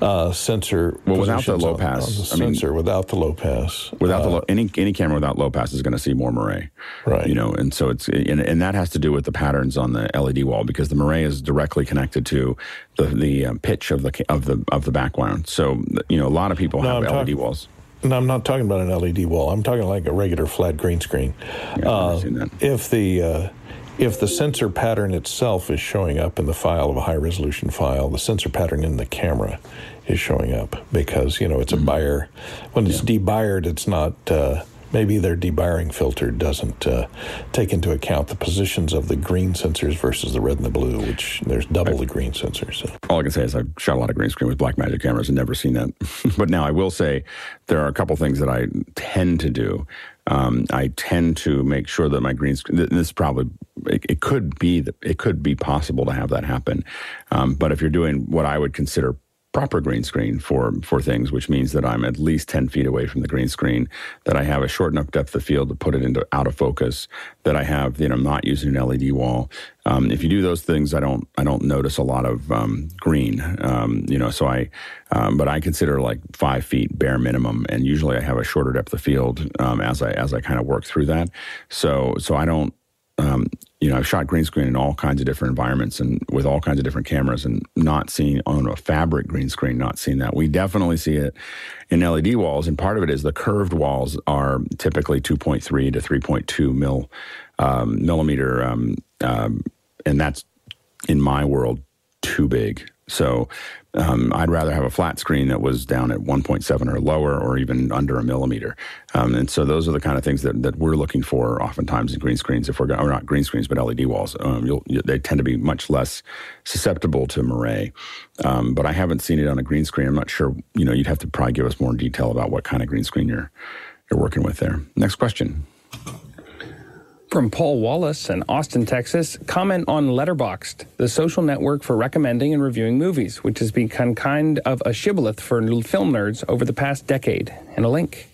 uh, sensor. Well, without the low pass, on, on the sensor, mean, without the low pass, without uh, the low, any any camera without low pass is going to see more moire, right? You know, and so it's and, and, that has to do with the patterns on the LED wall because the moire is directly connected to the the um, pitch of the of the of the background. So you know, a lot of people no, have I'm LED talk- walls. No, I'm not talking about an LED wall. I'm talking like a regular flat green screen. Yeah, uh, if the uh, if the sensor pattern itself is showing up in the file of a high resolution file, the sensor pattern in the camera is showing up because you know it's a mm-hmm. Bayer. When it's yeah. debayered, it's not. Uh, maybe their debayering filter doesn't uh, take into account the positions of the green sensors versus the red and the blue, which there's double the green sensors. So. All I can say is I've shot a lot of green screen with Blackmagic cameras and never seen that. [laughs] but now I will say there are a couple things that I tend to do. Um, I tend to make sure that my green screen. This probably it, it, could be it could be possible to have that happen, um, but if you're doing what I would consider proper green screen for for things, which means that I'm at least ten feet away from the green screen, that I have a short enough depth of field to put it into out of focus, that I have you know not using an LED wall. Um, if you do those things, I don't I don't notice a lot of um, green. Um, you know, so I um, but I consider like five feet bare minimum, and usually I have a shorter depth of field um, as I as I kind of work through that. So so I don't um, you know, I've shot green screen in all kinds of different environments and with all kinds of different cameras and not seeing on a fabric green screen, not seeing that. We definitely see it in LED walls. And part of it is the curved walls are typically 2.3 to 3.2 mil, um, millimeter. Um, um, and that's in my world too big. So um, I'd rather have a flat screen that was down at 1.7 or lower, or even under a millimeter. Um, and so those are the kind of things that, that we're looking for oftentimes in green screens. If we're or not green screens, but LED walls, um, they tend to be much less susceptible to moire. Um, but I haven't seen it on a green screen. I'm not sure. You know, you'd have to probably give us more detail about what kind of green screen you're you're working with there. Next question. From Paul Wallace in Austin, Texas, comment on Letterboxd, the social network for recommending and reviewing movies, which has become kind of a shibboleth for film nerds over the past decade. And a link.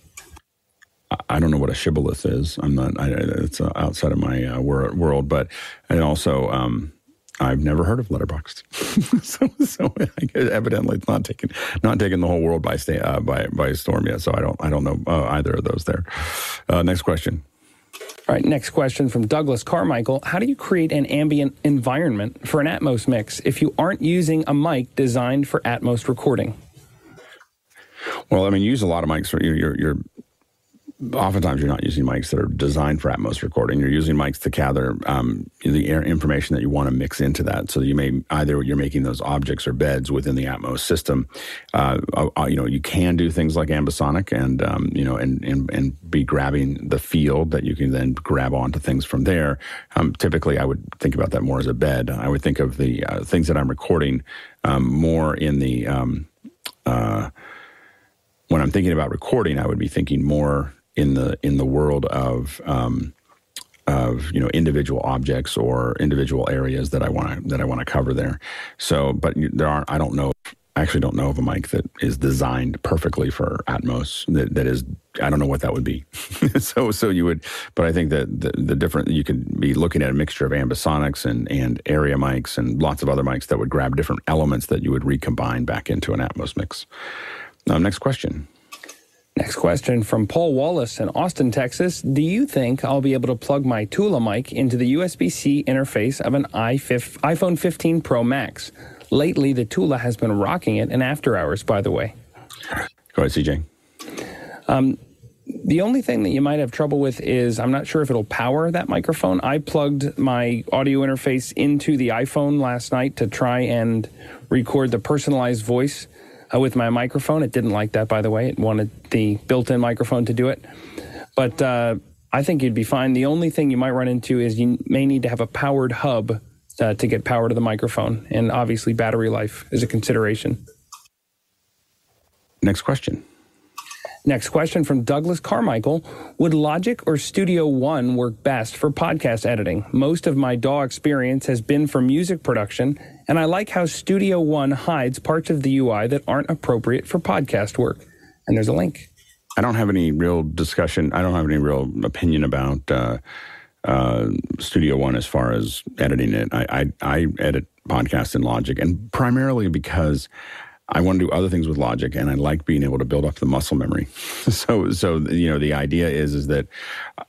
I don't know what a shibboleth is. I'm not. I, it's uh, outside of my uh, world, but and also um, I've never heard of Letterboxd. [laughs] so, so evidently it's not taking not taking the whole world by uh, by by storm yet. So I don't I don't know uh, either of those there. Uh, next question. All right, next question from Douglas Carmichael. How do you create an ambient environment for an Atmos mix if you aren't using a mic designed for Atmos recording? Well, I mean, you use a lot of mics your, your, your oftentimes you're not using mics that are designed for Atmos recording. You're using mics to gather um, the information that you want to mix into that. So you may either you're making those objects or beds within the Atmos system. Uh, uh, you know, you can do things like ambisonic and um, you know and, and and be grabbing the field that you can then grab onto things from there. Um, typically, I would think about that more as a bed. I would think of the uh, things that I'm recording um, more in the um, uh, when I'm thinking about recording, I would be thinking more in the in the world of um, of you know individual objects or individual areas that I want to that I want to cover there. So, but there aren't. I don't know. I actually don't know of a mic that is designed perfectly for Atmos. That that is. I don't know what that would be. [laughs] so so you would. But I think that the, the different you could be looking at a mixture of ambisonics and and area mics and lots of other mics that would grab different elements that you would recombine back into an Atmos mix. Um, next question. Next question from Paul Wallace in Austin, Texas. Do you think I'll be able to plug my Tula mic into the USB C interface of an iPhone 15 Pro Max? Lately, the Tula has been rocking it in after hours, by the way. Go ahead, CJ. Um, the only thing that you might have trouble with is I'm not sure if it'll power that microphone. I plugged my audio interface into the iPhone last night to try and record the personalized voice uh, with my microphone. It didn't like that, by the way. It wanted the built in microphone to do it. But uh, I think you'd be fine. The only thing you might run into is you may need to have a powered hub uh, to get power to the microphone. And obviously, battery life is a consideration. Next question. Next question from Douglas Carmichael Would Logic or Studio One work best for podcast editing? Most of my DAW experience has been for music production, and I like how Studio One hides parts of the UI that aren't appropriate for podcast work. And there's a link. I don't have any real discussion. I don't have any real opinion about uh, uh, Studio One as far as editing it. I, I, I edit podcasts in Logic, and primarily because I want to do other things with Logic, and I like being able to build up the muscle memory. [laughs] so, so you know, the idea is is that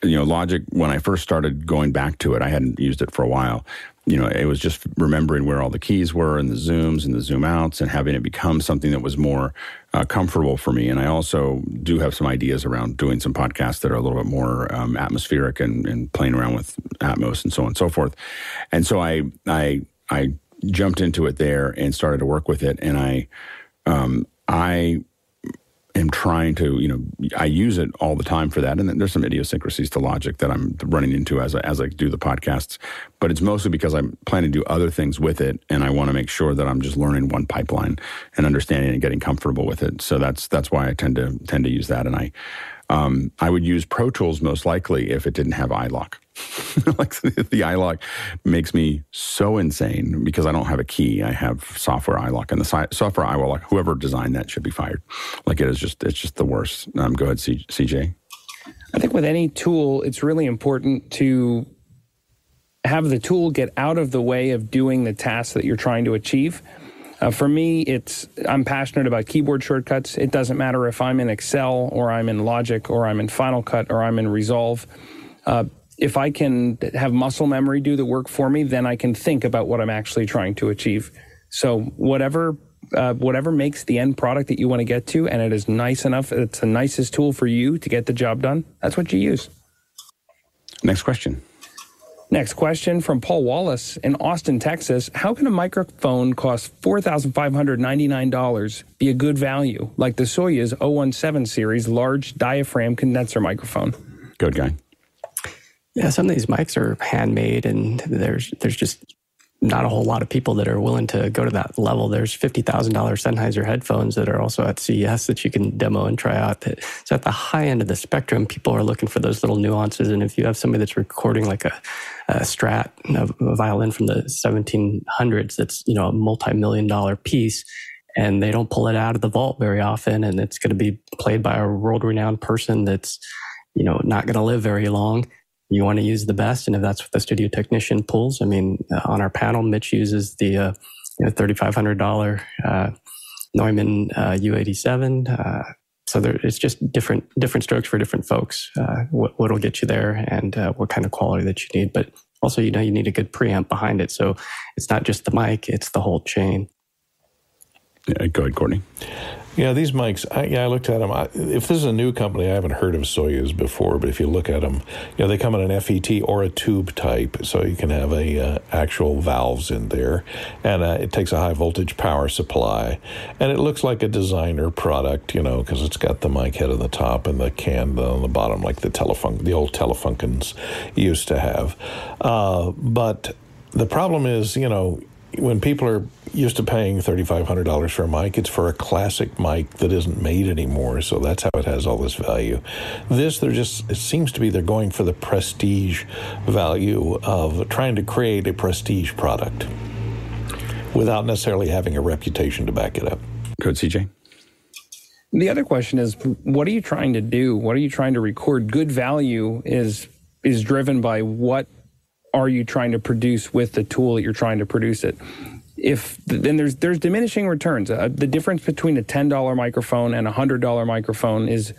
you know, Logic. When I first started going back to it, I hadn't used it for a while. You know, it was just remembering where all the keys were and the zooms and the zoom outs, and having it become something that was more uh, comfortable for me. And I also do have some ideas around doing some podcasts that are a little bit more um, atmospheric and, and playing around with Atmos and so on and so forth. And so I, I, I jumped into it there and started to work with it. And I, um, I am trying to, you know, I use it all the time for that. And then there's some idiosyncrasies to Logic that I'm running into as I, as I do the podcasts. But it's mostly because I'm planning to do other things with it, and I want to make sure that I'm just learning one pipeline and understanding and getting comfortable with it. So that's that's why I tend to tend to use that. And I um, I would use Pro Tools most likely if it didn't have iLok. [laughs] like the iLok makes me so insane because I don't have a key. I have software iLok, and the si- software iLok, whoever designed that should be fired. Like it is just, it's just the worst. Um, go ahead, CJ. I think with any tool, it's really important to have the tool get out of the way of doing the task that you're trying to achieve. Uh, for me, it's I'm passionate about keyboard shortcuts. It doesn't matter if I'm in Excel or I'm in Logic or I'm in Final Cut or I'm in Resolve. Uh, if I can have muscle memory do the work for me, then I can think about what I'm actually trying to achieve. So whatever uh, whatever makes the end product that you want to get to, and it is nice enough, it's the nicest tool for you to get the job done. That's what you use. Next question. Next question from Paul Wallace in Austin, Texas. How can a microphone cost $4,599 be a good value, like the Soyuz 017 series large diaphragm condenser microphone? Good guy. Yeah, some of these mics are handmade, and there's there's just not a whole lot of people that are willing to go to that level. There's fifty thousand dollars Sennheiser headphones that are also at CES that you can demo and try out. So at the high end of the spectrum, people are looking for those little nuances. And if you have somebody that's recording like a, a Strad, a, a violin from the 1700s, that's you know a multi-million dollar piece, and they don't pull it out of the vault very often, and it's going to be played by a world-renowned person that's you know not going to live very long you want to use the best. And if that's what the studio technician pulls, I mean, uh, on our panel, Mitch uses the uh, you know, $3,500 uh, Neumann U87. Uh, so there, it's just different different strokes for different folks. Uh, what what'll get you there, and uh, what kind of quality that you need. But also, you know, you need a good preamp behind it. So it's not just the mic; it's the whole chain. Yeah, go ahead, Courtney. Yeah, these mics. I, yeah, I looked at them. I, if this is a new company, I haven't heard of Soyuz before. But if you look at them, you know they come in an FET or a tube type, so you can have a uh, actual valves in there, and uh, it takes a high voltage power supply, and it looks like a designer product, you know, because it's got the mic head on the top and the can on the bottom, like the Telefunk, the old Telefunkens used to have. Uh, but the problem is, you know, when people are used to paying $3,500 for a mic, it's for a classic mic that isn't made anymore. So that's how it has all this value. This, they're just, it seems to be they're going for the prestige value of trying to create a prestige product without necessarily having a reputation to back it up. Good, CJ. The other question is, what are you trying to do? What are you trying to record? Good value is is driven by what are you trying to produce with the tool that you're trying to produce it? If then there's there's diminishing returns. Uh, the difference between a ten dollar microphone and a hundred dollar microphone is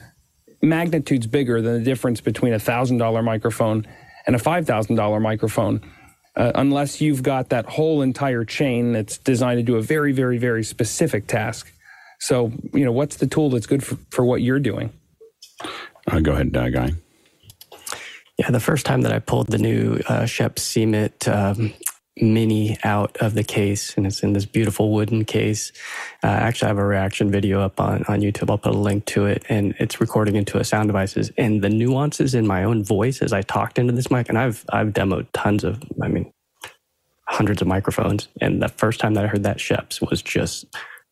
magnitudes bigger than the difference between a thousand dollar microphone and a five thousand dollar microphone. uh, unless you've got that whole entire chain that's designed to do a very, very, very specific task. So, you know, what's the tool that's good for, for what you're doing? Uh, go ahead, Guy. Yeah, the first time that I pulled the new uh, Schoeps CMIT um, Mini out of the case, and it's in this beautiful wooden case. Uh, actually, I have a reaction video up on, on YouTube. I'll put a link to it, and it's recording into a sound devices. And the nuances in my own voice as I talked into this mic, and I've I've demoed tons of, I mean, hundreds of microphones, and the first time that I heard that Schoeps was just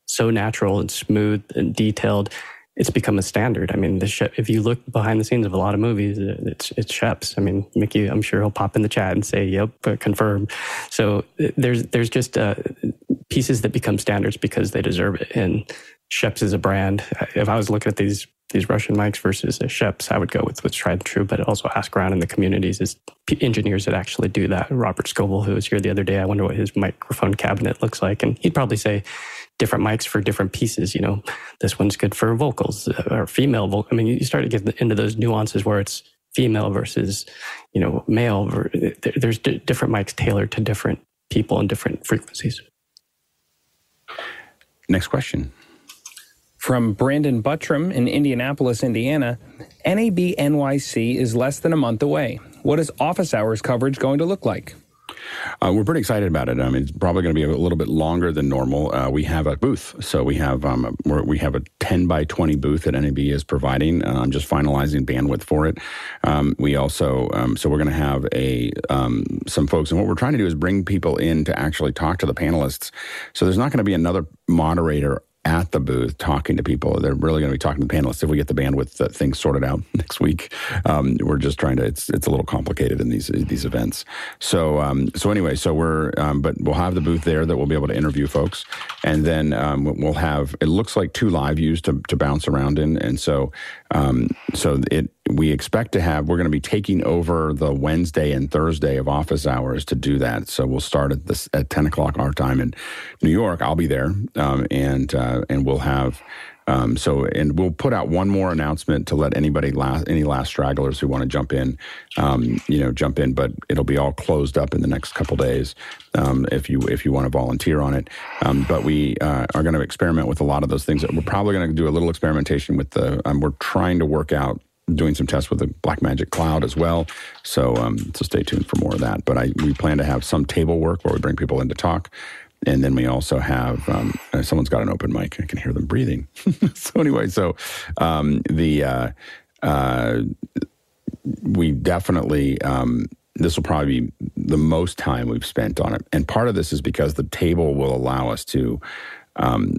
so natural and smooth and detailed it's become a standard. I mean, the if you look behind the scenes of a lot of movies, it's it's Schoeps. I mean, Mickey, I'm sure he'll pop in the chat and say, "Yep, uh, confirm." So there's there's just uh, pieces that become standards because they deserve it. And Schoeps is a brand. If I was looking at these these Russian mics versus a Schoeps, I would go with what's tried and true. But also ask around in the communities is engineers that actually do that. Robert Scoble, who was here the other day, I wonder what his microphone cabinet looks like, and he'd probably say different mics for different pieces. You know, this one's good for vocals uh, or female vocal. I mean, you start to get into those nuances where it's female versus, you know, male. There's different mics tailored to different people and different frequencies. Next question. From Brandon Buttram in Indianapolis, Indiana, NAB NYC is less than a month away. What is office hours coverage going to look like? Uh, we're pretty excited about it. I mean, it's probably going to be a little bit longer than normal. Uh, we have a booth, so we have um, we have a 10 by 20 booth that NAB is providing. Uh, I'm just finalizing bandwidth for it. Um, we also um, so we're going to have a um, some folks, and what we're trying to do is bring people in to actually talk to the panelists. So there's not going to be another moderator at the booth talking to people. They're really going to be talking to the panelists if we get the bandwidth uh, things sorted out [laughs] next week. Um, we're just trying to. It's it's a little complicated in these these events. So um, so anyway, so we're um, but we'll have the booth there that we'll be able to interview folks, and then um, we'll have. It looks like two live views to to bounce around in, and so um, so it we expect to have, we're going to be taking over the Wednesday and Thursday of office hours to do that. So we'll start at this at 10 o'clock our time in New York. I'll be there. Um, and, uh, and we'll have, um, so, and we'll put out one more announcement to let anybody last, any last stragglers who want to jump in, um, you know, jump in. But it'll be all closed up in the next couple days um, if you if you want to volunteer on it. Um, but we uh, are going to experiment with a lot of those things. We're probably going to do a little experimentation with the. Um, we're trying to work out doing some tests with the Blackmagic Cloud as well. So, um, so stay tuned for more of that. But I, we plan to have some table work where we bring people in to talk. And then we also have um, uh, someone's got an open mic. I can hear them breathing. [laughs] so anyway, so um, the uh, uh, we definitely um, this will probably be the most time we've spent on it. And part of this is because the table will allow us to um,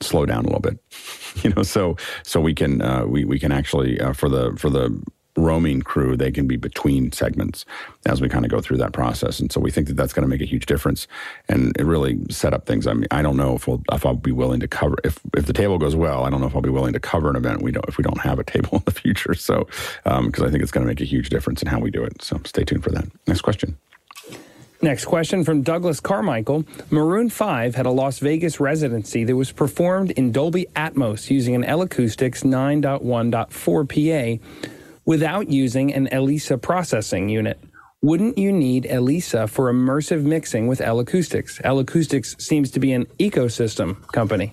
slow down a little bit, [laughs] you know. So so we can uh, we we can actually uh, for the for the roaming crew they can be between segments as we kind of go through that process. And so we think that that's going to make a huge difference and it really set up things. I mean i don't know if we'll if i'll be willing to cover if if the table goes well i don't know if i'll be willing to cover an event we don't if we don't have a [laughs] table in the future. So because um, i think it's going to make a huge difference in how we do it. So stay tuned for that. Next question. Next question from Douglas Carmichael. Maroon 5 had a Las Vegas residency that was performed in Dolby Atmos using an L Acoustics 9.1.4 PA without using an L-ISA processing unit. Wouldn't you need L-ISA for immersive mixing with L Acoustics? L Acoustics seems to be an ecosystem company.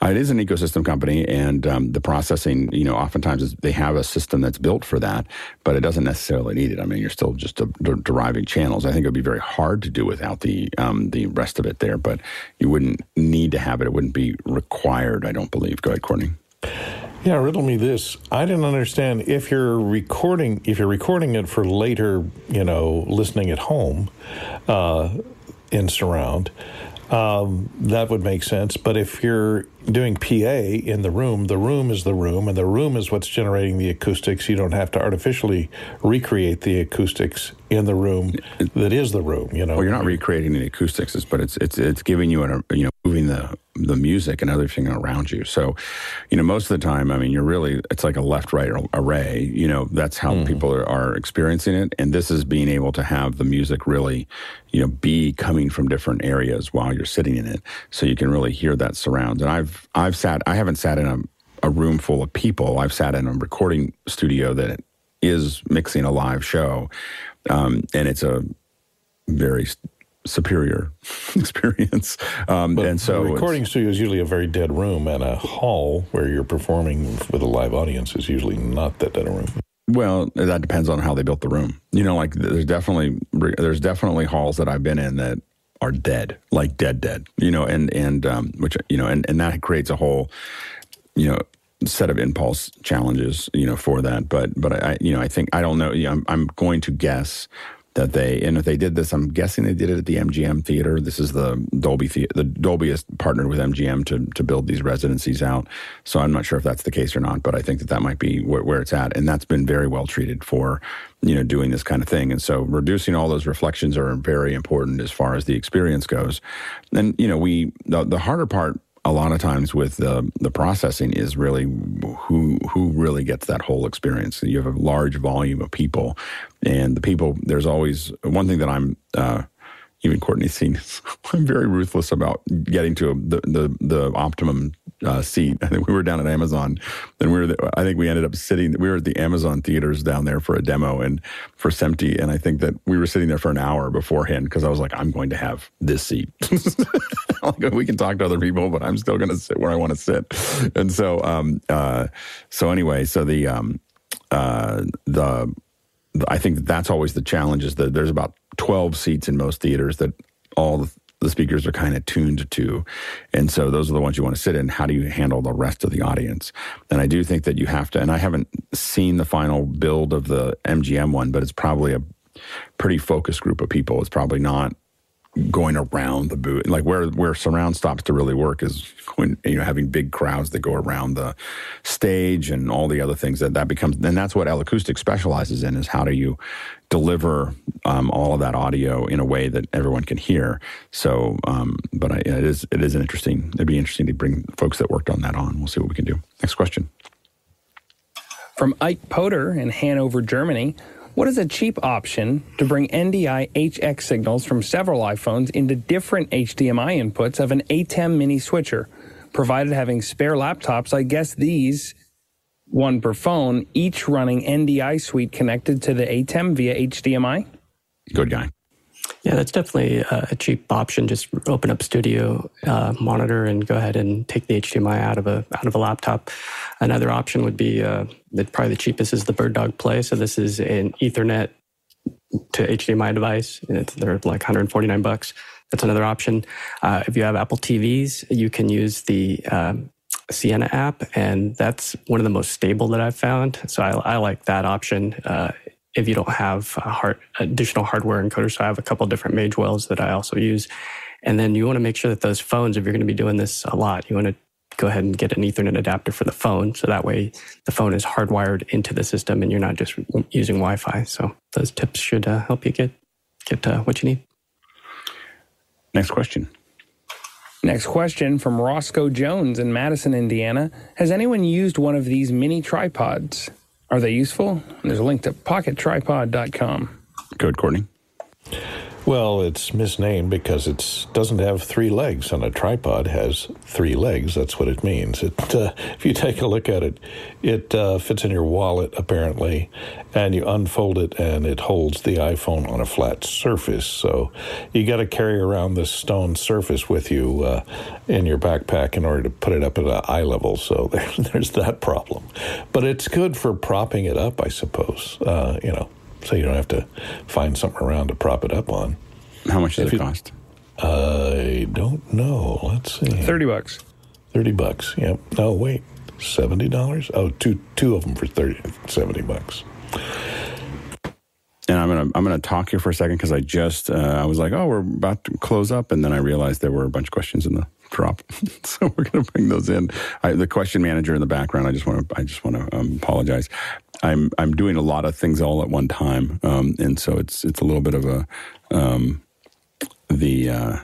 Uh, it is an ecosystem company, and um, the processing, you know, oftentimes they have a system that's built for that, but it doesn't necessarily need it. I mean, you're still just de- deriving channels. I think it would be very hard to do without the um, the rest of it there, but you wouldn't need to have it. It wouldn't be required. I don't believe. Go ahead, Courtney. Yeah, riddle me this. I didn't understand if you're recording if you're recording it for later, you know, listening at home uh, in surround um, that would make sense. But if you're doing PA in the room, the room is the room, and the room is what's generating the acoustics. You don't have to artificially recreate the acoustics in the room that is the room. You know, well, you're not recreating the acoustics, but it's it's it's giving you an you know moving the the music and everything around you. So, you know, most of the time, I mean, you're really it's like a left right array. You know, that's how mm. people are, are experiencing it, and this is being able to have the music really, you know, be coming from different areas while you're sitting in it, so you can really hear that surround. And I've I've sat I haven't sat in a a room full of people. I've sat in a recording studio that is mixing a live show, um, and it's a very superior [laughs] experience. Um, and so recording studio is usually a very dead room, and a hall where you're performing with a live audience is usually not that dead a room. Well, that depends on how they built the room. You know, like there's definitely there's definitely halls that I've been in that are dead, like dead, dead. You know, and and um, which you know, and and that creates a whole, you know, set of impulse challenges, you know, for that. But but I, you know, I think I don't know. You know, I'm, I'm going to guess that they and if they did this, I'm guessing they did it at the MGM theater. This is the Dolby the, the Dolby has partnered with MGM to to build these residencies out. So I'm not sure if that's the case or not, but I think that that might be where, where it's at, and that's been very well treated for you know doing this kind of thing. And so reducing all those reflections are very important as far as the experience goes. And you know we the, the harder part a lot of times with the the processing is really who who really gets that whole experience. You have a large volume of people, and the people. There's always one thing that I'm. Uh, even Courtney's seen. [laughs] I'm very ruthless about getting to the, the the optimum uh, seat. [laughs] I think we were down at Amazon, and we were. The, I think we ended up sitting. We were at the Amazon theaters down there for a demo and for SMPTE, and I think that we were sitting there for an hour beforehand because I was like, I'm going to have this seat. [laughs] like, we can talk to other people, but I'm still going to sit where I want to sit. And so, um, uh, so anyway, so the um, uh, the I think that that's always the challenge is that there's about 12 seats in most theaters that all the speakers are kind of tuned to. And so those are the ones you want to sit in. How do you handle the rest of the audience? And I do think that you have to, and I haven't seen the final build of the MGM one, but it's probably a pretty focused group of people. It's probably not going around the booth. Like where where surround stops to really work is when you know having big crowds that go around the stage and all the other things that that becomes. And that's what Acoustic specializes in is how do you deliver um, all of that audio in a way that everyone can hear. So, um, but I, it is it is an interesting. It'd be interesting to bring folks that worked on that on. We'll see what we can do. Next question. From Ike Potter in Hanover, Germany. What is a cheap option to bring NDI HX signals from several iPhones into different HDMI inputs of an ATEM mini switcher? Provided having spare laptops, I guess these, one per phone, each running NDI suite connected to the ATEM via HDMI? Good guy. Yeah, that's definitely a cheap option. Just open up Studio uh, Monitor and go ahead and take the HDMI out of a out of a laptop. Another option would be uh, that probably the cheapest is the Bird Dog Play. So this is an Ethernet to HDMI device. It's, they're like 149 bucks. That's another option. Uh, if you have Apple TVs, you can use the um, Sienna app, and that's one of the most stable that I've found. So I, I like that option. Uh, if you don't have hard, additional hardware encoders. So I have a couple different Magewells that I also use. And then you want to make sure that those phones, if you're going to be doing this a lot, you want to go ahead and get an Ethernet adapter for the phone. So that way the phone is hardwired into the system and you're not just using Wi Fi. So those tips should uh, help you get, get uh, what you need. Next question. Next question from Roscoe Jones in Madison, Indiana. Has anyone used one of these mini tripods? Are they useful? There's a link to pockettripod.com. Good, Courtney. Well, it's misnamed because it doesn't have three legs, and a tripod has three legs. That's what it means. It, uh, if you take a look at it, it uh, fits in your wallet apparently, and you unfold it, and it holds the iPhone on a flat surface. So you got to carry around this stone surface with you uh, in your backpack in order to put it up at eye level. So there, [laughs] there's that problem. But it's good for propping it up, I suppose. Uh, you know so you don't have to find something around to prop it up on. How much does if it cost? I don't know. Let's see. Thirty bucks. Thirty bucks. Yep. No, wait. Seventy dollars? Oh, two two of them for 30, 70 bucks. And I'm gonna I'm gonna talk here for a second because I just uh, I was like, oh, we're about to close up, and then I realized there were a bunch of questions in the drop, [laughs] so we're gonna bring those in. I, the question manager in the background. I just want to I just want to um, apologize. I'm I'm doing a lot of things all at one time, um, and so it's it's a little bit of a um, the uh,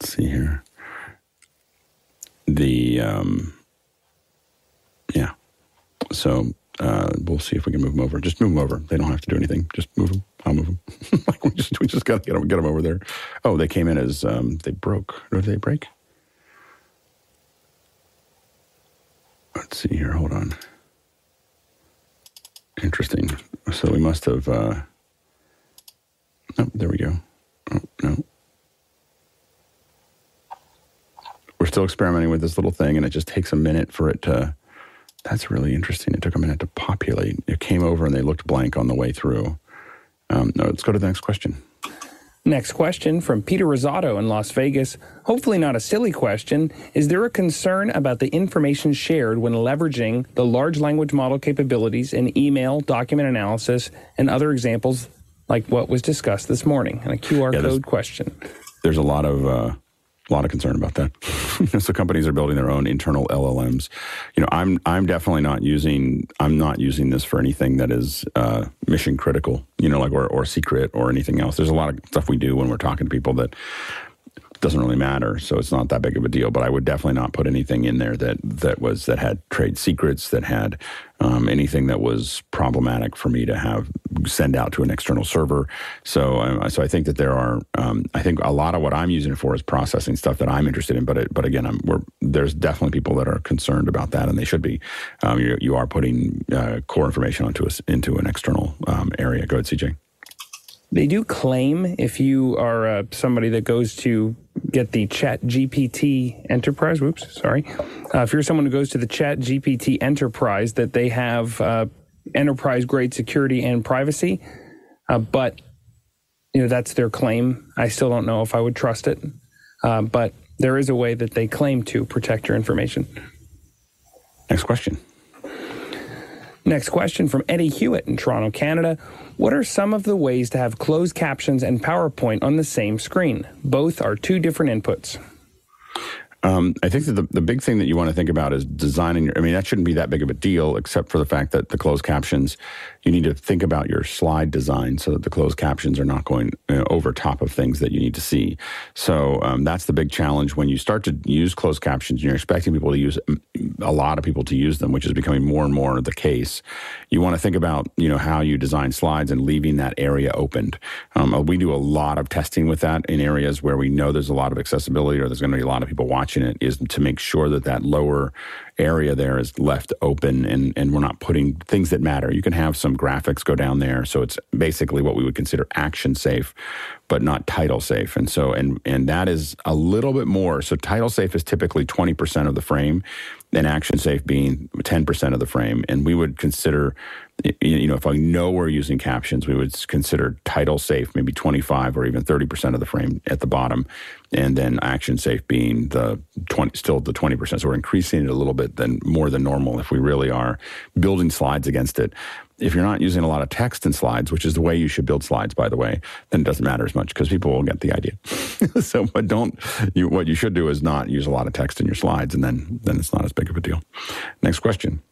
let's see here the um, yeah. So uh, we'll see if we can move them over. Just move them over. They don't have to do anything. Just move them. I'll move them. [laughs] like we just we just got to get them get them over there. Oh, they came in as um, they broke. Or did they break? Let's see here. Hold on. Interesting. So we must have. Uh, oh, there we go. Oh, no. We're still experimenting with this little thing, and it just takes a minute for it to. That's really interesting. It took a minute to populate. It came over and they looked blank on the way through. Um, no, let's go to the next question. Next question from Peter Rosato in Las Vegas. Hopefully, not a silly question. Is there a concern about the information shared when leveraging the large language model capabilities in email, document analysis, and other examples like what was discussed this morning? And a QR yeah, code question. There's a lot of uh, a lot of concern about that. [laughs] so companies are building their own internal LLMs. You know, I'm I'm definitely not using I'm not using this for anything that is uh, mission critical. You know, like or or secret or anything else. There's a lot of stuff we do when we're talking to people that doesn't really matter, so it's not that big of a deal. But I would definitely not put anything in there that that was that had trade secrets, that had um, anything that was problematic for me to have send out to an external server. So, um, so I think that there are. Um, I think a lot of what I'm using it for is processing stuff that I'm interested in. But it, but again, there's definitely people that are concerned about that, and they should be. Um, you, you, are putting uh, core information onto us into an external um, area. Go ahead, CJ. They do claim if you are uh, somebody that goes to get the Chat GPT Enterprise, whoops, sorry. Uh, if you're someone who goes to the Chat GPT Enterprise, that they have uh, enterprise grade security and privacy, uh, but you know that's their claim. I still don't know if I would trust it, uh, but there is a way that they claim to protect your information. Next question. Next question from Eddie Hewitt in Toronto, Canada. What are some of the ways to have closed captions and PowerPoint on the same screen? Both are two different inputs. Um, I think that the, the big thing that you want to think about is designing your, I mean, that shouldn't be that big of a deal, except for the fact that the closed captions, you need to think about your slide design so that the closed captions are not going you know, over top of things that you need to see. So um, that's the big challenge when you start to use closed captions and you're expecting people to use a lot of people to use them, which is becoming more and more the case. You want to think about, you know, how you design slides and leaving that area opened. Um, we do a lot of testing with that in areas where we know there's a lot of accessibility or there's going to be a lot of people watching watching it is to make sure that that lower area there is left open and, and we're not putting things that matter. You can have some graphics go down there. So it's basically what we would consider action safe, but not title safe. And so, and, and that is a little bit more. So title safe is typically 20% of the frame and action safe being 10% of the frame. And we would consider you know, if I know we're using captions, we would consider title safe maybe 25 or even 30% of the frame at the bottom, and then action safe being the 20, still the 20%. So we're increasing it a little bit than more than normal if we really are building slides against it. If you're not using a lot of text in slides, which is the way you should build slides, by the way, then it doesn't matter as much because people will get the idea. [laughs] so, but don't, you, what you should do is not use a lot of text in your slides, and then, then it's not as big of a deal. Next question.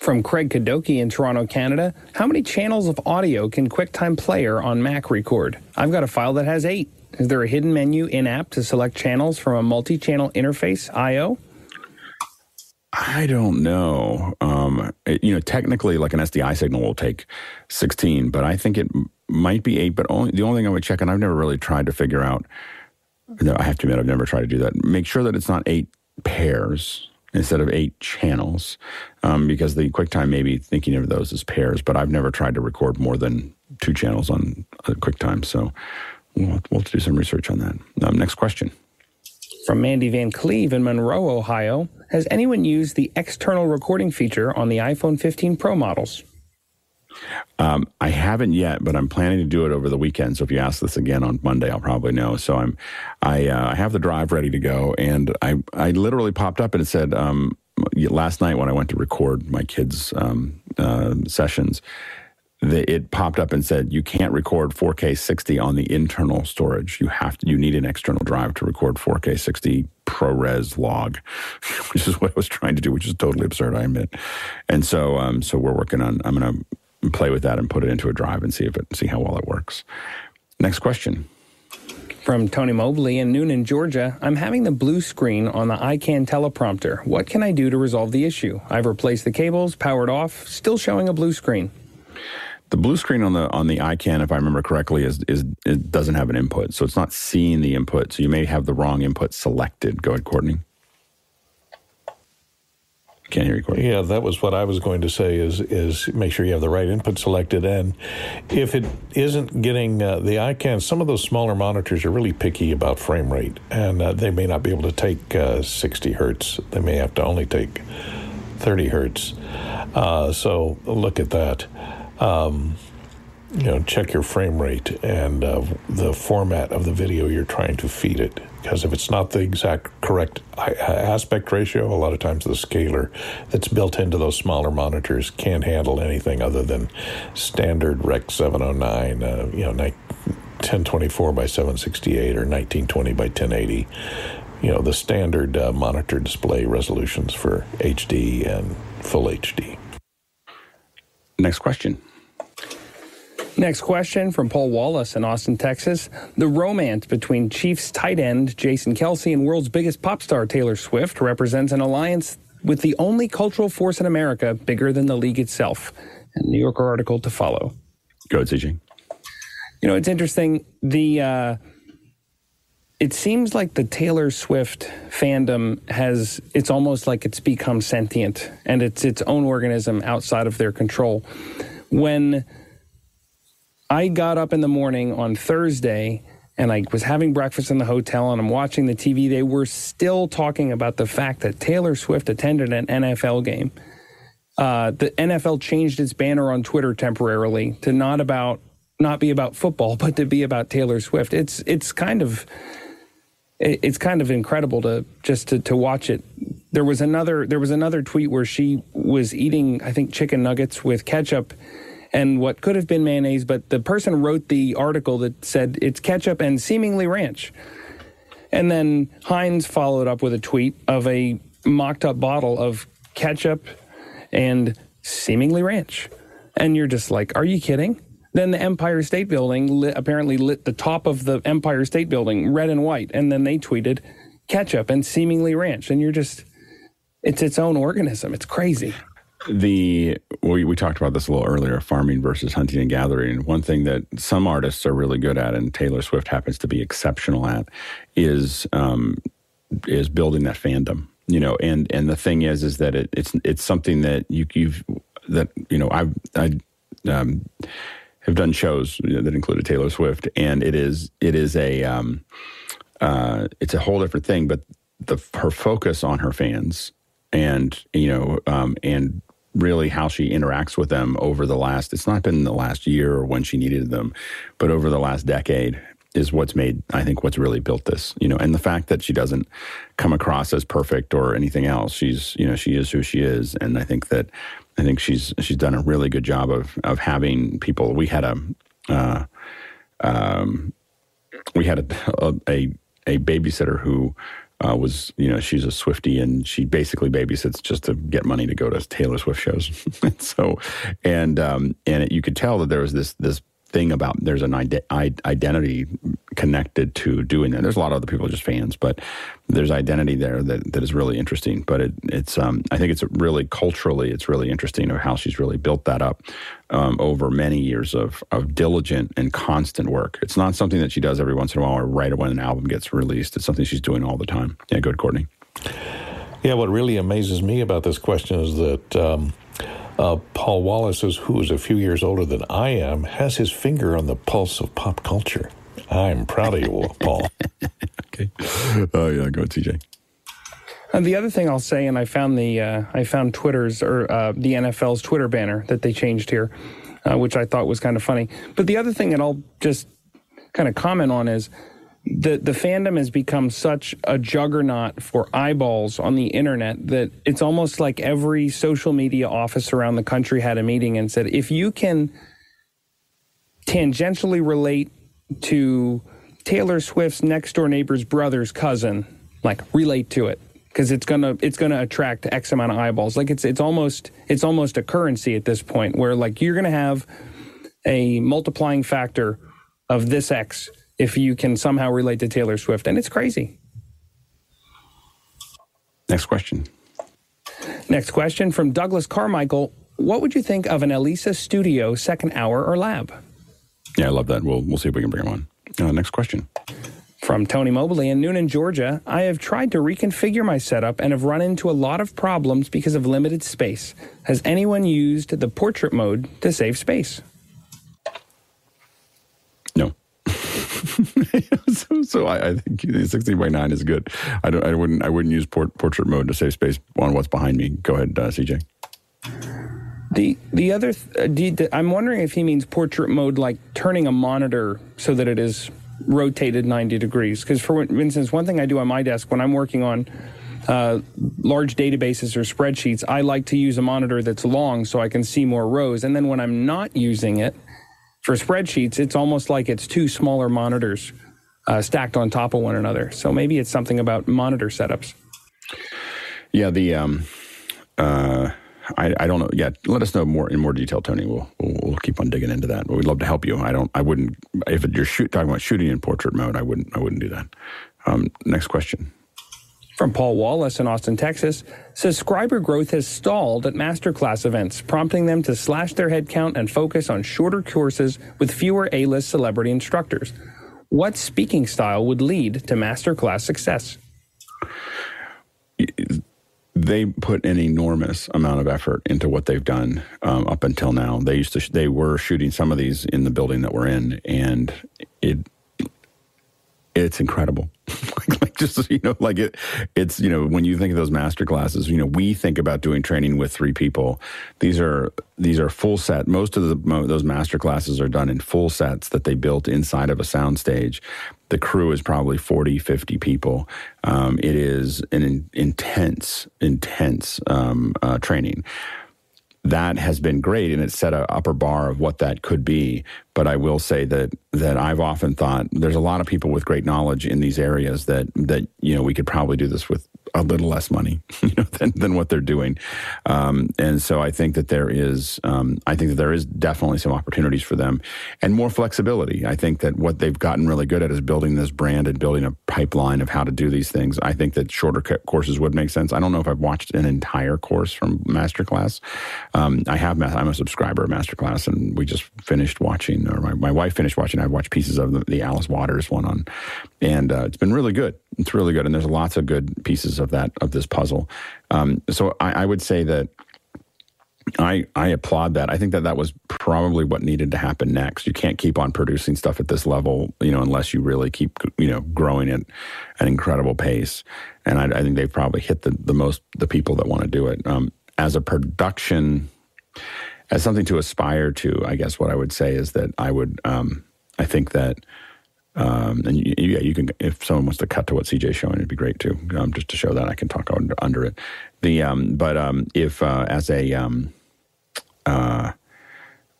From Craig Kadoki in Toronto, Canada, how many channels of audio can QuickTime Player on Mac record? I've got a file that has eight. Is there a hidden menu in app to select channels from a multi channel interface IO? I don't know. Um, it, you know, technically, like an SDI signal will take 16, but I think it might be eight. But only the only thing I would check, and I've never really tried to figure out. No, I have to admit, I've never tried to do that. Make sure that it's not eight pairs instead of eight channels um, because the QuickTime may be thinking of those as pairs, but I've never tried to record more than two channels on QuickTime. So we'll, we'll do some research on that. Um, next question. From Mandy Van Cleve in Monroe, Ohio. Has anyone used the external recording feature on the iPhone 15 Pro models? Um, I haven't yet, but I'm planning to do it over the weekend. So if you ask this again on Monday, I'll probably know. So I'm, I, uh, I have the drive ready to go, and I, I literally popped up and it said um, last night when I went to record my kids' um, uh, sessions, the, it popped up and said you can't record 4K 60 on the internal storage. You have to, you need an external drive to record 4K 60 ProRes log, [laughs] which is what I was trying to do, which is totally absurd, I admit. And so, um, so we're working on. I'm to play with that and put it into a drive and see if it see how well it works. Next question. From Tony Mobley in Newnan, Georgia, I'm having the blue screen on the Ikan teleprompter. What can I do to resolve the issue? I've replaced the cables, powered off, still showing a blue screen. The blue screen on the on the Ikan, if I remember correctly, is is it doesn't have an input, so it's not seeing the input. So you may have the wrong input selected. Go ahead, Courtney. Can't you, Courtney. Yeah, that was what I was going to say. Is is make sure you have the right input selected, and if it isn't getting uh, the Ikan, some of those smaller monitors are really picky about frame rate, and uh, they may not be able to take uh, 60 hertz. They may have to only take 30 hertz. Uh, so look at that. Um, you know, check your frame rate and uh, the format of the video you're trying to feed it. Because if it's not the exact correct aspect ratio, a lot of times the scaler that's built into those smaller monitors can't handle anything other than standard Rec 709, uh, you know, 1024 by 768 or 1920 by 1080. You know, the standard uh, monitor display resolutions for HD and full HD. Next question. Next question from Paul Wallace in Austin, Texas. The romance between Chiefs tight end Jason Kelce and world's biggest pop star Taylor Swift represents an alliance with the only cultural force in America bigger than the league itself. A New Yorker article to follow. Go ahead, CJ. You know, it's interesting. The uh, it seems like the Taylor Swift fandom has it's almost like it's become sentient and it's its own organism outside of their control. When I got up in the morning on Thursday and I was having breakfast in the hotel and I'm watching the TV. They were still talking about the fact that Taylor Swift attended an NFL game. Uh, the NFL changed its banner on Twitter temporarily to not about not be about football, [laughs] but to be about Taylor Swift. It's it's kind of it's kind of incredible to just to, to watch it. There was another there was another tweet where she was eating I think chicken nuggets with ketchup and what could have been mayonnaise, but the person wrote the article that said it's ketchup and seemingly ranch. And then Heinz followed up with a tweet of a mocked up bottle of ketchup and seemingly ranch. And you're just like, are you kidding? Then the Empire State Building lit, apparently lit the top of the Empire State Building red and white. And then they tweeted ketchup and seemingly ranch. And you're just, it's its own organism. It's crazy the we, we talked about this a little earlier farming versus hunting and gathering. One thing that some artists are really good at and taylor swift happens to be exceptional at is um, is building that fandom you know and and the thing is is that it, it's it's something that you you've that you know i've i um, have done shows that included taylor swift and it is it is a um, uh, it's a whole different thing but the her focus on her fans and you know um, and really how she interacts with them over the last it's not been the last year or when she needed them but over the last decade is what's made i think what's really built this you know and the fact that she doesn't come across as perfect or anything else. She's you know she is who she is. And i think that i think she's she's done a really good job of of having people. We had a uh, um, we had a, a a babysitter who uh, was you know she's a Swifty and she basically babysits just to get money to go to Taylor Swift shows. [laughs] so and um, and it, you could tell that there was this this thing about there's an ide- identity connected to doing that. There's a lot of other people just fans, but there's identity there that, that is really interesting. But it, it's um, I think it's really culturally it's really interesting of how she's really built that up um, over many years of of diligent and constant work. It's not something that she does every once in a while or right when an album gets released. It's something she's doing all the time. Yeah, good, Courtney. Yeah, what really amazes me about this question is that. Um, uh, Paul Wallace, who is a few years older than I am, has his finger on the pulse of pop culture. I'm proud of you, Paul. [laughs] okay. Oh yeah, go TJ. And the other thing I'll say, and I found the uh, I found Twitter's or uh, the NFL's Twitter banner that they changed here, uh, which I thought was kind of funny. But the other thing that I'll just kind of comment on is the the fandom has become such a juggernaut for eyeballs on the internet that it's almost like every social media office around the country had a meeting and said if you can tangentially relate to Taylor Swift's next door neighbor's brother's cousin like relate to it. Because it's gonna it's gonna attract X amount of eyeballs. Like it's it's almost it's almost a currency at this point where like you're gonna have a multiplying factor of this X if you can somehow relate to Taylor Swift. And it's crazy. Next question. Next question from Douglas Carmichael. What would you think of an L-ISA Studio second hour or lab? Yeah, I love that. We'll, we'll see if we can bring him on. Uh, next question. From Tony Mobley in Newnan, Georgia, I have tried to reconfigure my setup and have run into a lot of problems because of limited space. Has anyone used the portrait mode to save space? So, [laughs] so I, I, think 16 by 9 is good. I don't. I wouldn't. I wouldn't use port, portrait mode to save space on what's behind me. Go ahead, uh, CJ. The the other, th- uh, I'm wondering if he means portrait mode, like turning a monitor so that it is rotated 90 degrees. Because, for instance, one thing I do on my desk when I'm working on uh, large databases or spreadsheets, I like to use a monitor that's long so I can see more rows. And then when I'm not using it for spreadsheets, it's almost like it's two smaller monitors uh, stacked on top of one another. So maybe it's something about monitor setups. Yeah, the um, uh, I, I don't know. Yeah, let us know more in more detail, Tony. We'll, we'll, keep on digging into that. But we'd love to help you. I don't. I wouldn't. If you're shoot, talking about shooting in portrait mode, I wouldn't. I wouldn't do that. Um, next question. From Paul Wallace in Austin, Texas, subscriber growth has stalled at masterclass events, prompting them to slash their headcount and focus on shorter courses with fewer A-list celebrity instructors. What speaking style would lead to masterclass success? they put an enormous amount of effort into what they've done um, up until now. They used to sh- they were shooting some of these in the building that we're in, and it it's incredible. [laughs] like just you know, like it, it's you know when you think of those master classes, you know we think about doing training with three people. These are these are full set. Most of the those master classes are done in full sets that they built inside of a soundstage. The crew is probably 40, 50 people. Um, it is an in, intense, intense um, uh, training that has been great and it's set an upper bar of what that could be. But I will say that that I've often thought there's a lot of people with great knowledge in these areas that that you know we could probably do this with a little less money, [laughs] you know, than, than what they're doing. Um, and so I think that there is, um, I think that there is definitely some opportunities for them and more flexibility. I think that what they've gotten really good at is building this brand and building a pipeline of how to do these things. I think that shorter courses would make sense. I don't know if I've watched an entire course from Masterclass. Um, I have, I'm a subscriber of Masterclass and we just finished watching, or my, my wife finished watching, I've watched pieces of the, the Alice Waters one on, and uh, it's been really good. It's really good. And there's lots of good pieces of that of this puzzle. Um, so I, I would say that I, I applaud that. I think that that was probably what needed to happen next. You can't keep on producing stuff at this level, you know, unless you really keep, you know, growing at an incredible pace. And I, I think they've probably hit the, the most, the people that want to do it. Um, as a production, as something to aspire to, I guess what I would say is that I would, um, I think that um, and you, yeah, you can if someone wants to cut to what CJ's showing, it'd be great too, um, just to show that I can talk under, under it. The um, but um, if uh, as a um, uh,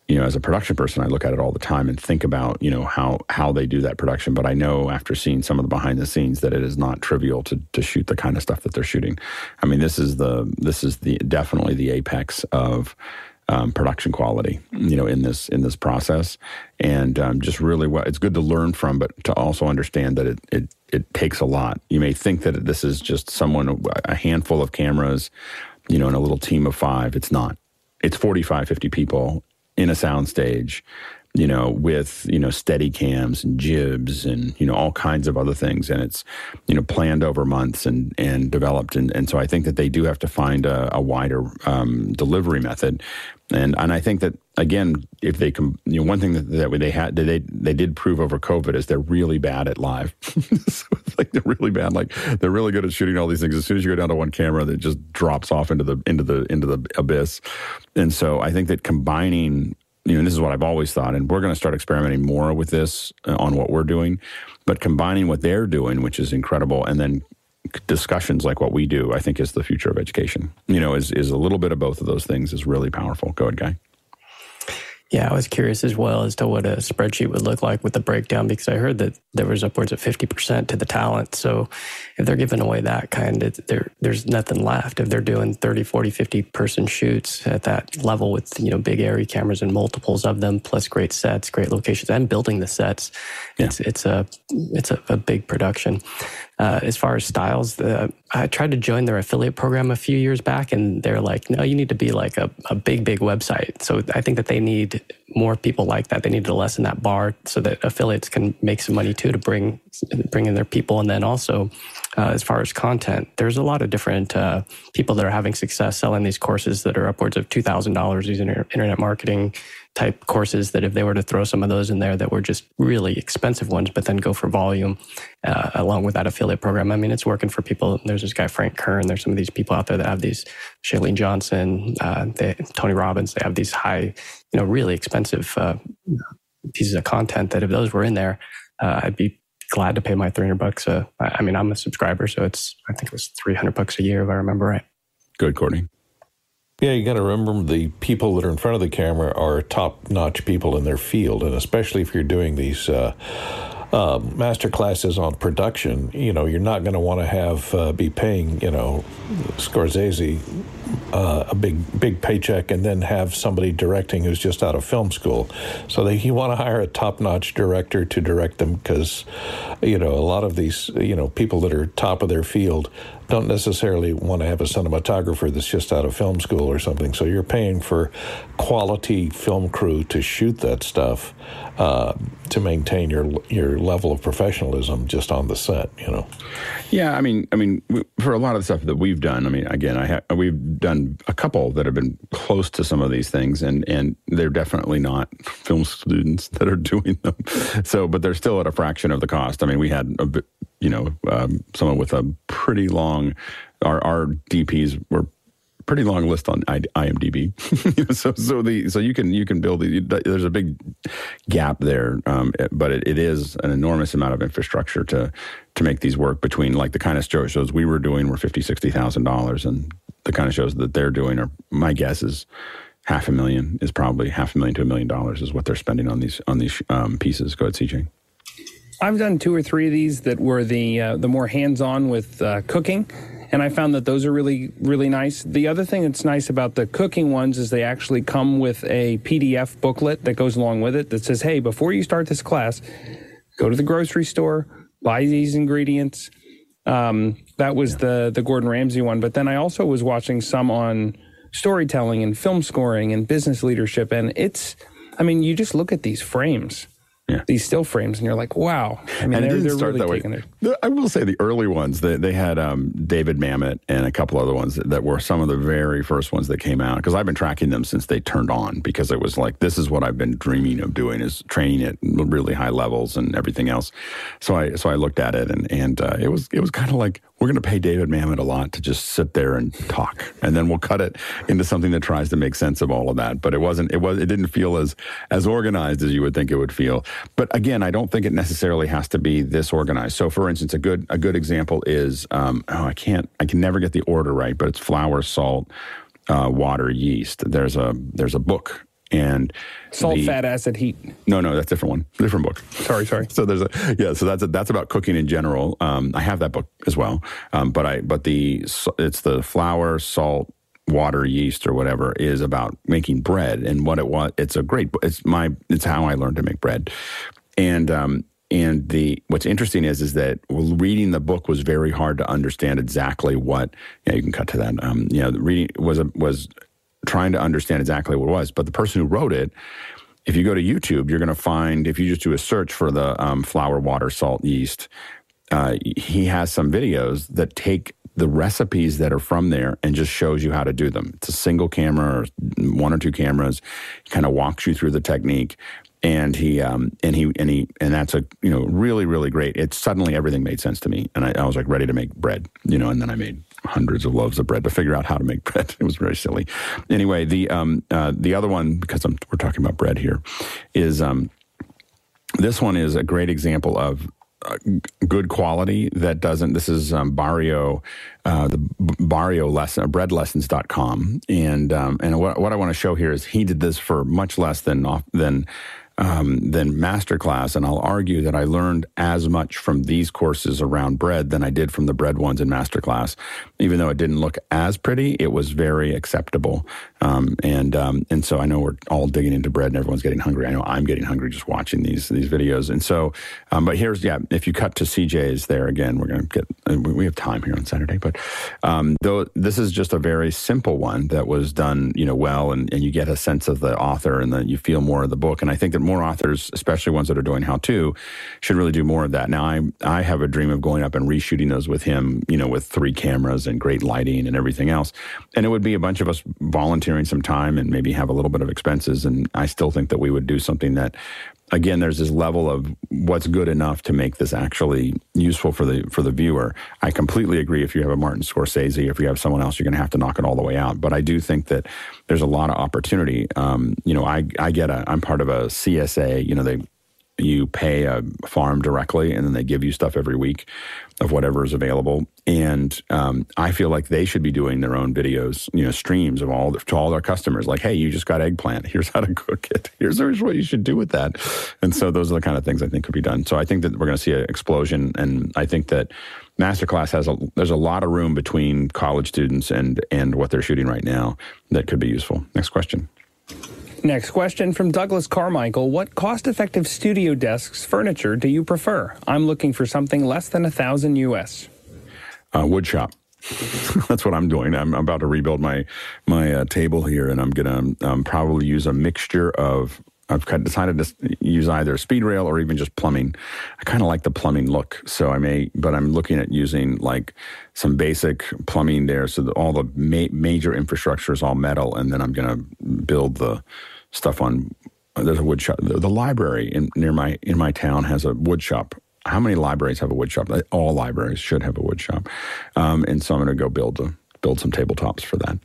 you know, as a production person, I look at it all the time and think about you know how how they do that production. But I know after seeing some of the behind the scenes that it is not trivial to to shoot the kind of stuff that they're shooting. I mean, this is the this is the definitely the apex of um, production quality, you know, in this in this process, and um, just really what it's good to learn from, but to also understand that it it it takes a lot. You may think that this is just someone a handful of cameras, you know, in a little team of five. It's not. It's 45, 50 people in a soundstage you know, with, you know, steady cams and jibs and, you know, all kinds of other things. And it's, you know, planned over months and, and developed. And, and so I think that they do have to find a, a wider um, delivery method. And, and I think that, again, if they can, you know, one thing that, that they had, they, they did prove over COVID is they're really bad at live. [laughs] so like they're really bad. Like they're really good at shooting all these things. As soon as you go down to one camera, that just drops off into the, into the, into the abyss. And so I think that combining you know, this is what I've always thought, and we're going to start experimenting more with this uh, on what we're doing, but combining what they're doing, which is incredible, and then discussions like what we do, I think is the future of education. You know, is is a little bit of both of those things is really powerful. Go ahead, guy. Yeah, I was curious as well as to what a spreadsheet would look like with the breakdown because I heard that there was upwards of 50% to the talent. So if they're giving away that kind, of, there, there's nothing left. If they're doing 30, 40, 50 person shoots at that level with, you know, big ARRI cameras and multiples of them, plus great sets, great locations, and building the sets, yeah. it's, it's, a, it's a, a big production. Uh, as far as styles, uh, I tried to join their affiliate program a few years back, and they're like, no, you need to be like a, a big, big website. So I think that they need more people like that. They need to lessen that bar so that affiliates can make some money too to bring bring in their people. And then also, uh, as far as content, there's a lot of different uh, people that are having success selling these courses that are upwards of two thousand dollars. using internet marketing type courses that if they were to throw some of those in there that were just really expensive ones, but then go for volume uh, along with that affiliate program. I mean, it's working for people. There's this guy Frank Kern. There's some of these people out there that have these Chalene Johnson, uh, they, Tony Robbins. They have these high, you know, really expensive uh, pieces of content that if those were in there, uh, I'd be glad to pay my 300 bucks. Uh, I mean, I'm a subscriber, so it's I think it was 300 bucks a year if I remember right. Good, Courtney. Yeah, you got to remember the people that are in front of the camera are top notch people in their field, and especially if you're doing these uh, uh, master classes on production, you know, you're not going to want to have uh, be paying, you know, Scorsese uh, a big big paycheck and then have somebody directing who's just out of film school. So they you want to hire a top notch director to direct them because, you know, a lot of these you know people that are top of their field don't necessarily want to have a cinematographer that's just out of film school or something. So you're paying for quality film crew to shoot that stuff uh, to maintain your your level of professionalism just on the set. You know. Yeah, I mean, I mean, for a lot of the stuff that we've done, I mean, again, I ha- we've done a couple that have been close to some of these things, and and they're definitely not film [laughs] students that are doing them. So, but they're still at a fraction of the cost. I mean, we had a you know, um, someone with a pretty long. Our our DPs were pretty long list on IMDb. [laughs] so so the so you can you can build there's a big gap there, um, but it, it is an enormous amount of infrastructure to to make these work between like the kind of shows we were doing were fifty sixty thousand dollars, and the kind of shows that they're doing are my guess is half a million is probably half a million to a million dollars is what they're spending on these on these um, pieces. Go ahead, CJ. I've done two or three of these that were the uh, the more hands on with uh, cooking and I found that those are really really nice. The other thing that's nice about the cooking ones is they actually come with a PDF booklet that goes along with it that says, "Hey, before you start this class, go to the grocery store, buy these ingredients." Um, that was yeah. the the Gordon Ramsay one, but then I also was watching some on storytelling and film scoring and business leadership, and it's, I mean, you just look at these frames yeah. these still frames, and you're like, wow. I mean, and they're, it didn't start really that way. I will say the early ones, they, they had um, David Mamet and a couple other ones that, that, were some of the very first ones that came out because I've been tracking them since they turned on because it was like, this is what I've been dreaming of doing is training at really high levels and everything else. So I so I looked at it and and uh, it was it was kind of like we're going to pay David Mamet a lot to just sit there and talk, and then we'll cut it into something that tries to make sense of all of that. But it wasn't. It was. It didn't feel as as organized as you would think it would feel. But again, I don't think it necessarily has to be this organized. So, for instance, a good a good example is um, oh, I can't. I can never get the order right, but it's flour, salt, uh, water, yeast. There's a there's a book and salt, the, fat, acid, heat. No, no, that's a different one, different book. Sorry, sorry. so there's a yeah. So that's a, that's about cooking in general. Um, I have that book as well, um, but I but the it's the flour, salt, water, yeast, or whatever is about making bread and what it was. It's a great. It's my. It's how I learned to make bread, and um, and the what's interesting is is that reading the book was very hard to understand exactly what. Yeah, you can cut to that. Um, you know, reading was a, was trying to understand exactly what it was. But the person who wrote it, if you go to YouTube, you're going to find, if you just do a search for the um, flour, water, salt, yeast, uh, he has some videos that take the recipes that are from there and just shows you how to do them. It's a single camera or one or two cameras, kind of walks you through the technique. And he, um, and he, and he, and that's a, you know, really, really great. It suddenly everything made sense to me. And I, I was like ready to make bread, you know, and then I made hundreds of loaves of bread to figure out how to make [laughs] bread. It was very silly. Anyway, the um, uh, the other one because I'm, we're talking about bread here is um, this one is a great example of uh, good quality that doesn't this is um, barrio uh, the barrio lesson breadlessons.com and um, and what, what i want to show here is he did this for much less than than um, than masterclass. And I'll argue that I learned as much from these courses around bread than I did from the bread ones in masterclass. Even though it didn't look as pretty, it was very acceptable. Um, and um, and so I know we're all digging into bread and everyone's getting hungry. I know I'm getting hungry just watching these these videos. And so, um, but here's yeah, if you cut to CJ's there again, we're to get uh, we have time here on Saturday. But um, though this is just a very simple one that was done you know well, and, and you get a sense of the author and then you feel more of the book. And I think that more authors, especially ones that are doing how to, should really do more of that. Now I I have a dream of going up and reshooting those with him, you know, with three cameras and great lighting and everything else. And it would be a bunch of us volunteering volunteering some time and maybe have a little bit of expenses. And I still think that we would do something that, again, there's this level of what's good enough to make this actually useful for the for the viewer. I completely agree. If you have a Martin Scorsese, if you have someone else, you're going to have to knock it all the way out. But I do think that there's a lot of opportunity. Um, you know, I I get a I'm part of a CSA. You know, they you pay a farm directly and then they give you stuff every week of whatever is available. And um, I feel like they should be doing their own videos, you know, streams of all to all their customers. Like, hey, you just got eggplant. Here's how to cook it. [laughs] Here's, what you should do with that. And so those are the kind of things I think could be done. So I think that we're going to see an explosion. And I think that Masterclass has a there's a lot of room between college students and and what they're shooting right now that could be useful. Next question. Next question from Douglas Carmichael. What cost effective studio desks furniture do you prefer? I'm looking for something less than a thousand US. Uh, wood shop. [laughs] That's what I'm doing. I'm about to rebuild my my uh, table here, and I'm gonna um, probably use a mixture of. I've decided to use either speed rail or even just plumbing. I kind of like the plumbing look, so I may, but I'm looking at using like some basic plumbing there, so that all the ma- major infrastructure is all metal, and then I'm gonna build the stuff on. There's a wood shop. The, the library in near my in my town has a wood shop. How many libraries have a wood shop? All libraries should have a wood shop, um, and so I'm going to go build a, build some tabletops for that.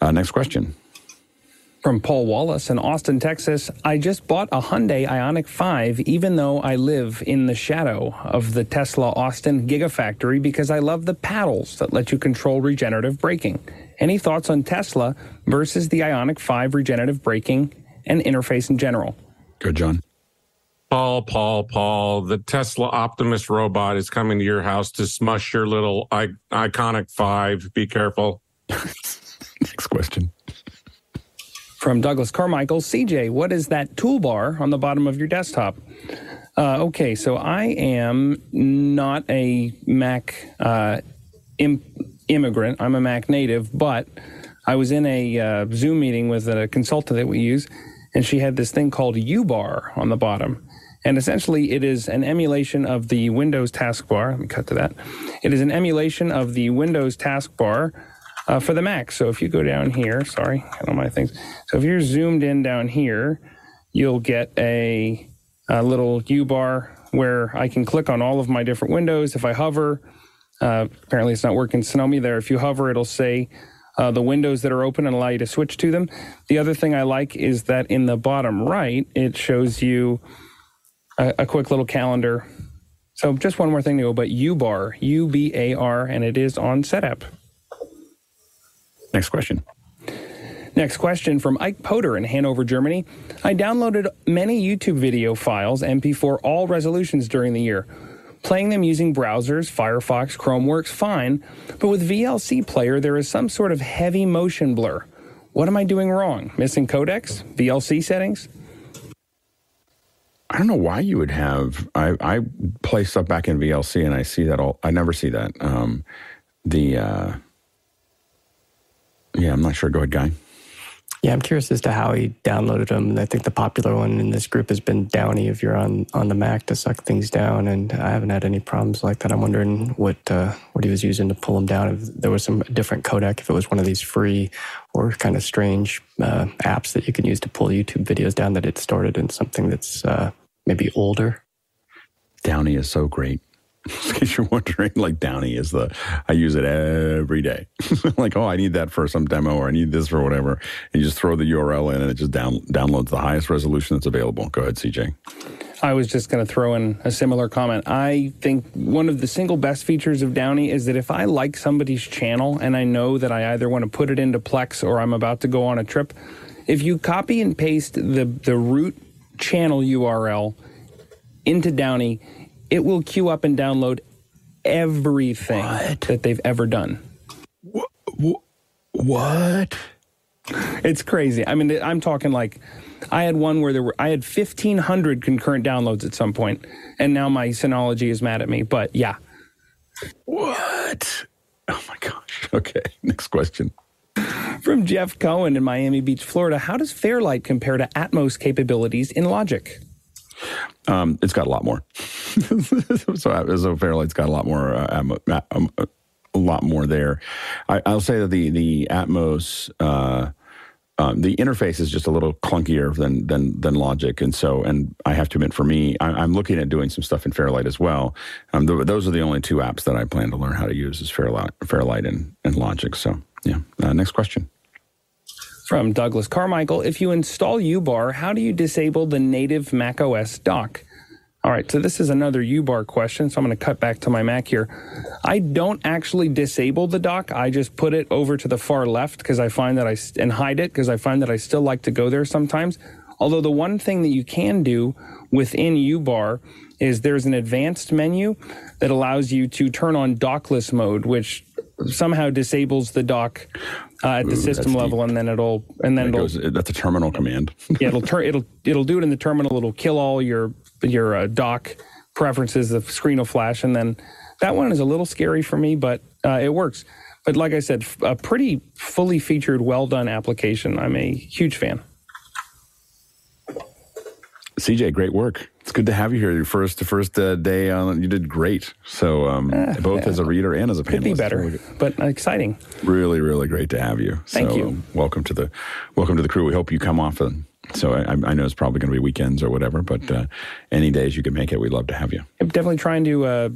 Uh, next question. From Paul Wallace in Austin, Texas, I just bought a Hyundai Ioniq 5 even though I live in the shadow of the Tesla Austin Gigafactory because I love the paddles that let you control regenerative braking. Any thoughts on Tesla versus the Ioniq 5 regenerative braking and interface in general? Good, John. Paul, Paul, Paul, the Tesla Optimus robot is coming to your house to smush your little I- iconic 5. Be careful. [laughs] Next question. From Douglas Carmichael, CJ, what is that toolbar on the bottom of your desktop? Uh, okay, so I am not a Mac uh, Im- immigrant. I'm a Mac native, but I was in a uh, Zoom meeting with a consultant that we use, and she had this thing called UBAR on the bottom. And essentially, it is an emulation of the Windows taskbar. Let me cut to that. It is an emulation of the Windows taskbar uh, for the Mac. So if you go down here, sorry, I don't my things. So if you're zoomed in down here, you'll get a, a little U bar where I can click on all of my different windows. If I hover, uh, apparently it's not working Sonoma there. If you hover, it'll say uh, the windows that are open and allow you to switch to them. The other thing I like is that in the bottom right, it shows you a, a quick little calendar. So just one more thing to go, but U bar, U B A R, and it is on Setapp. Next question. Next question from Ike Potter in Hanover, Germany. I downloaded many YouTube video files, MP4, all resolutions during the year. Playing them using browsers, Firefox, Chrome works fine, but with VLC Player, there is some sort of heavy motion blur. What am I doing wrong? Missing codecs? VLC settings? I don't know why you would have. I, I play stuff back in VLC and I see that all. I never see that. Um, the. Uh, yeah, I'm not sure. Go ahead, Guy. Yeah, I'm curious as to how he downloaded them. And I think the popular one in this group has been Downie if you're on, on the Mac to suck things down. And I haven't had any problems like that. I'm wondering what uh, what he was using to pull them down. If there was some different codec, if it was one of these free or kind of strange uh, apps that you can use to pull YouTube videos down that it started in something that's uh, maybe older. Downie is so great. [laughs] in case you're wondering, like Downie is the, I use it every day. [laughs] like, oh, I need that for some demo or I need this for whatever. And you just throw the URL in and it just down, downloads the highest resolution that's available. Go ahead, CJ. I was just going to throw in a similar comment. I think one of the single best features of Downie is that if I like somebody's channel and I know that I either want to put it into Plex or I'm about to go on a trip, if you copy and paste the, the root channel URL into Downie, it will queue up and download everything what? that they've ever done. What? what? It's crazy. I mean, I'm talking like I had one where there were I had 1500 concurrent downloads at some point, and now my Synology is mad at me. But yeah. What? Oh my gosh. [laughs] Okay. Next question. From Jeff Cohen in Miami Beach, Florida. How does Fairlight compare to Atmos capabilities in Logic? Um, it's got a lot more. [laughs] so, so Fairlight's got a lot more. Uh, um, a lot more there. I, will say that the the Atmos. Uh, um, the interface is just a little clunkier than than than Logic, and so and I have to admit, for me, I, am looking at doing some stuff in Fairlight as well. Um, the, those are the only two apps that I plan to learn how to use is Fairlight, Fairlight and, and Logic. So yeah, uh, next question. From Douglas Carmichael, if you install UBAR, how do you disable the native macOS dock? All right, so this is another UBAR question, so I'm going to cut back to my Mac here. I don't actually disable the dock. I just put it over to the far left because I find that I and hide it because I find that I still like to go there sometimes. Although the one thing that you can do within UBAR is there's an advanced menu that allows you to turn on dockless mode, which somehow disables the dock uh, at the Ooh, system level, deep. and then it'll and then it'll, goes, that's a terminal command. [laughs] yeah, it'll turn it'll it'll do it in the terminal. It'll kill all your your uh, dock preferences, the screen will flash, and then that one is a little scary for me, but uh, it works. But like I said, a pretty fully featured, well done application. I'm a huge fan. CJ, great work. It's good to have you here. Your first first uh, day on, you did great. So um, uh, both yeah. as a reader and as a panelist. Could be better, really but exciting. Really, really great to have you. Thank so, you. Um, welcome to the welcome to the crew. We hope you come off and so I, I, know it's probably going to be weekends or whatever, but uh, any days you can make it, we'd love to have you. I'm definitely trying to uh,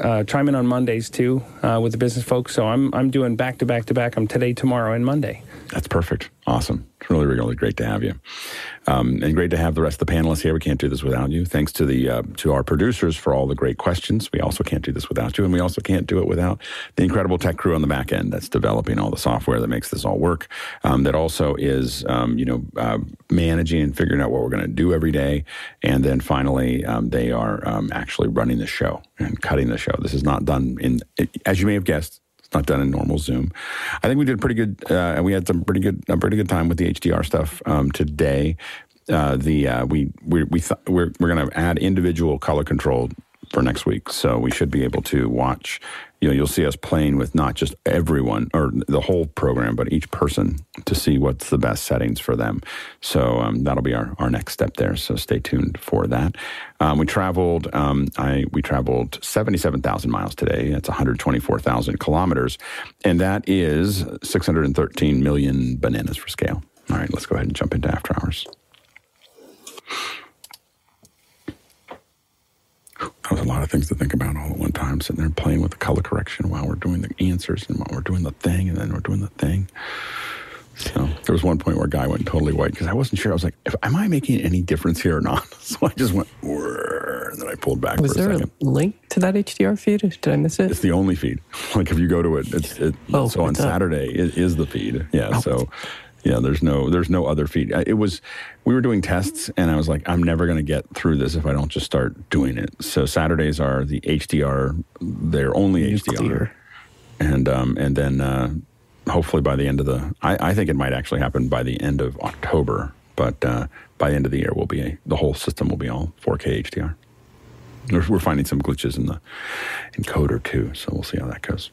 uh, chime in on Mondays too uh, with the business folks. So I'm I'm doing back to back to back. I'm today, tomorrow, and Monday. That's perfect. Awesome. It's really, really great to have you. Um, and great to have the rest of the panelists here. We can't do this without you. Thanks to the uh, to our producers for all the great questions. We also can't do this without you, and we also can't do it without the incredible tech crew on the back end that's developing all the software that makes this all work. Um, that also is, um, you know, uh, managing and figuring out what we're going to do every day, and then finally, um, they are um, actually running the show and cutting the show. This is not done in, as you may have guessed not done in normal Zoom. I think we did pretty good, uh, and we had some pretty good, a pretty good time with the HDR stuff um, today. Uh, the uh, we we we th- we're we're going to add individual color control for next week, so we should be able to watch you know, you'll see us playing with not just everyone or the whole program, but each person to see what's the best settings for them. So um, that'll be our, our next step there. So stay tuned for that. Um, we traveled, um, I we traveled seventy seven thousand miles today. That's one hundred twenty four thousand kilometers, and that is six hundred and thirteen million bananas for scale. All right, let's go ahead and jump into after hours. That was a lot of things to think about all at one time, sitting there playing with the color correction while we're doing the answers and while we're doing the thing and then we're doing the thing. So there was one point where a guy went totally white because I wasn't sure. I was like, "Am I making any difference here or not?" [laughs] So I just went, and then I pulled back. Was there a, a, link to that HDR feed? Did I miss it? It's the only feed. [laughs] Like if you go to it, it's it, oh, so on Saturday it is the feed. Yeah. Oh. So yeah, there's no there's no other feed. It was we were doing tests and I was like, I'm never going to get through this if I don't just start doing it. So Saturdays are the HDR, they're only HDR, and um, and then uh, hopefully by the end of the, I, I think it might actually happen by the end of October, but uh, by the end of the year, will be a, the whole system will be all 4K HDR. We're, we're finding some glitches in the encoder too, so we'll see how that goes.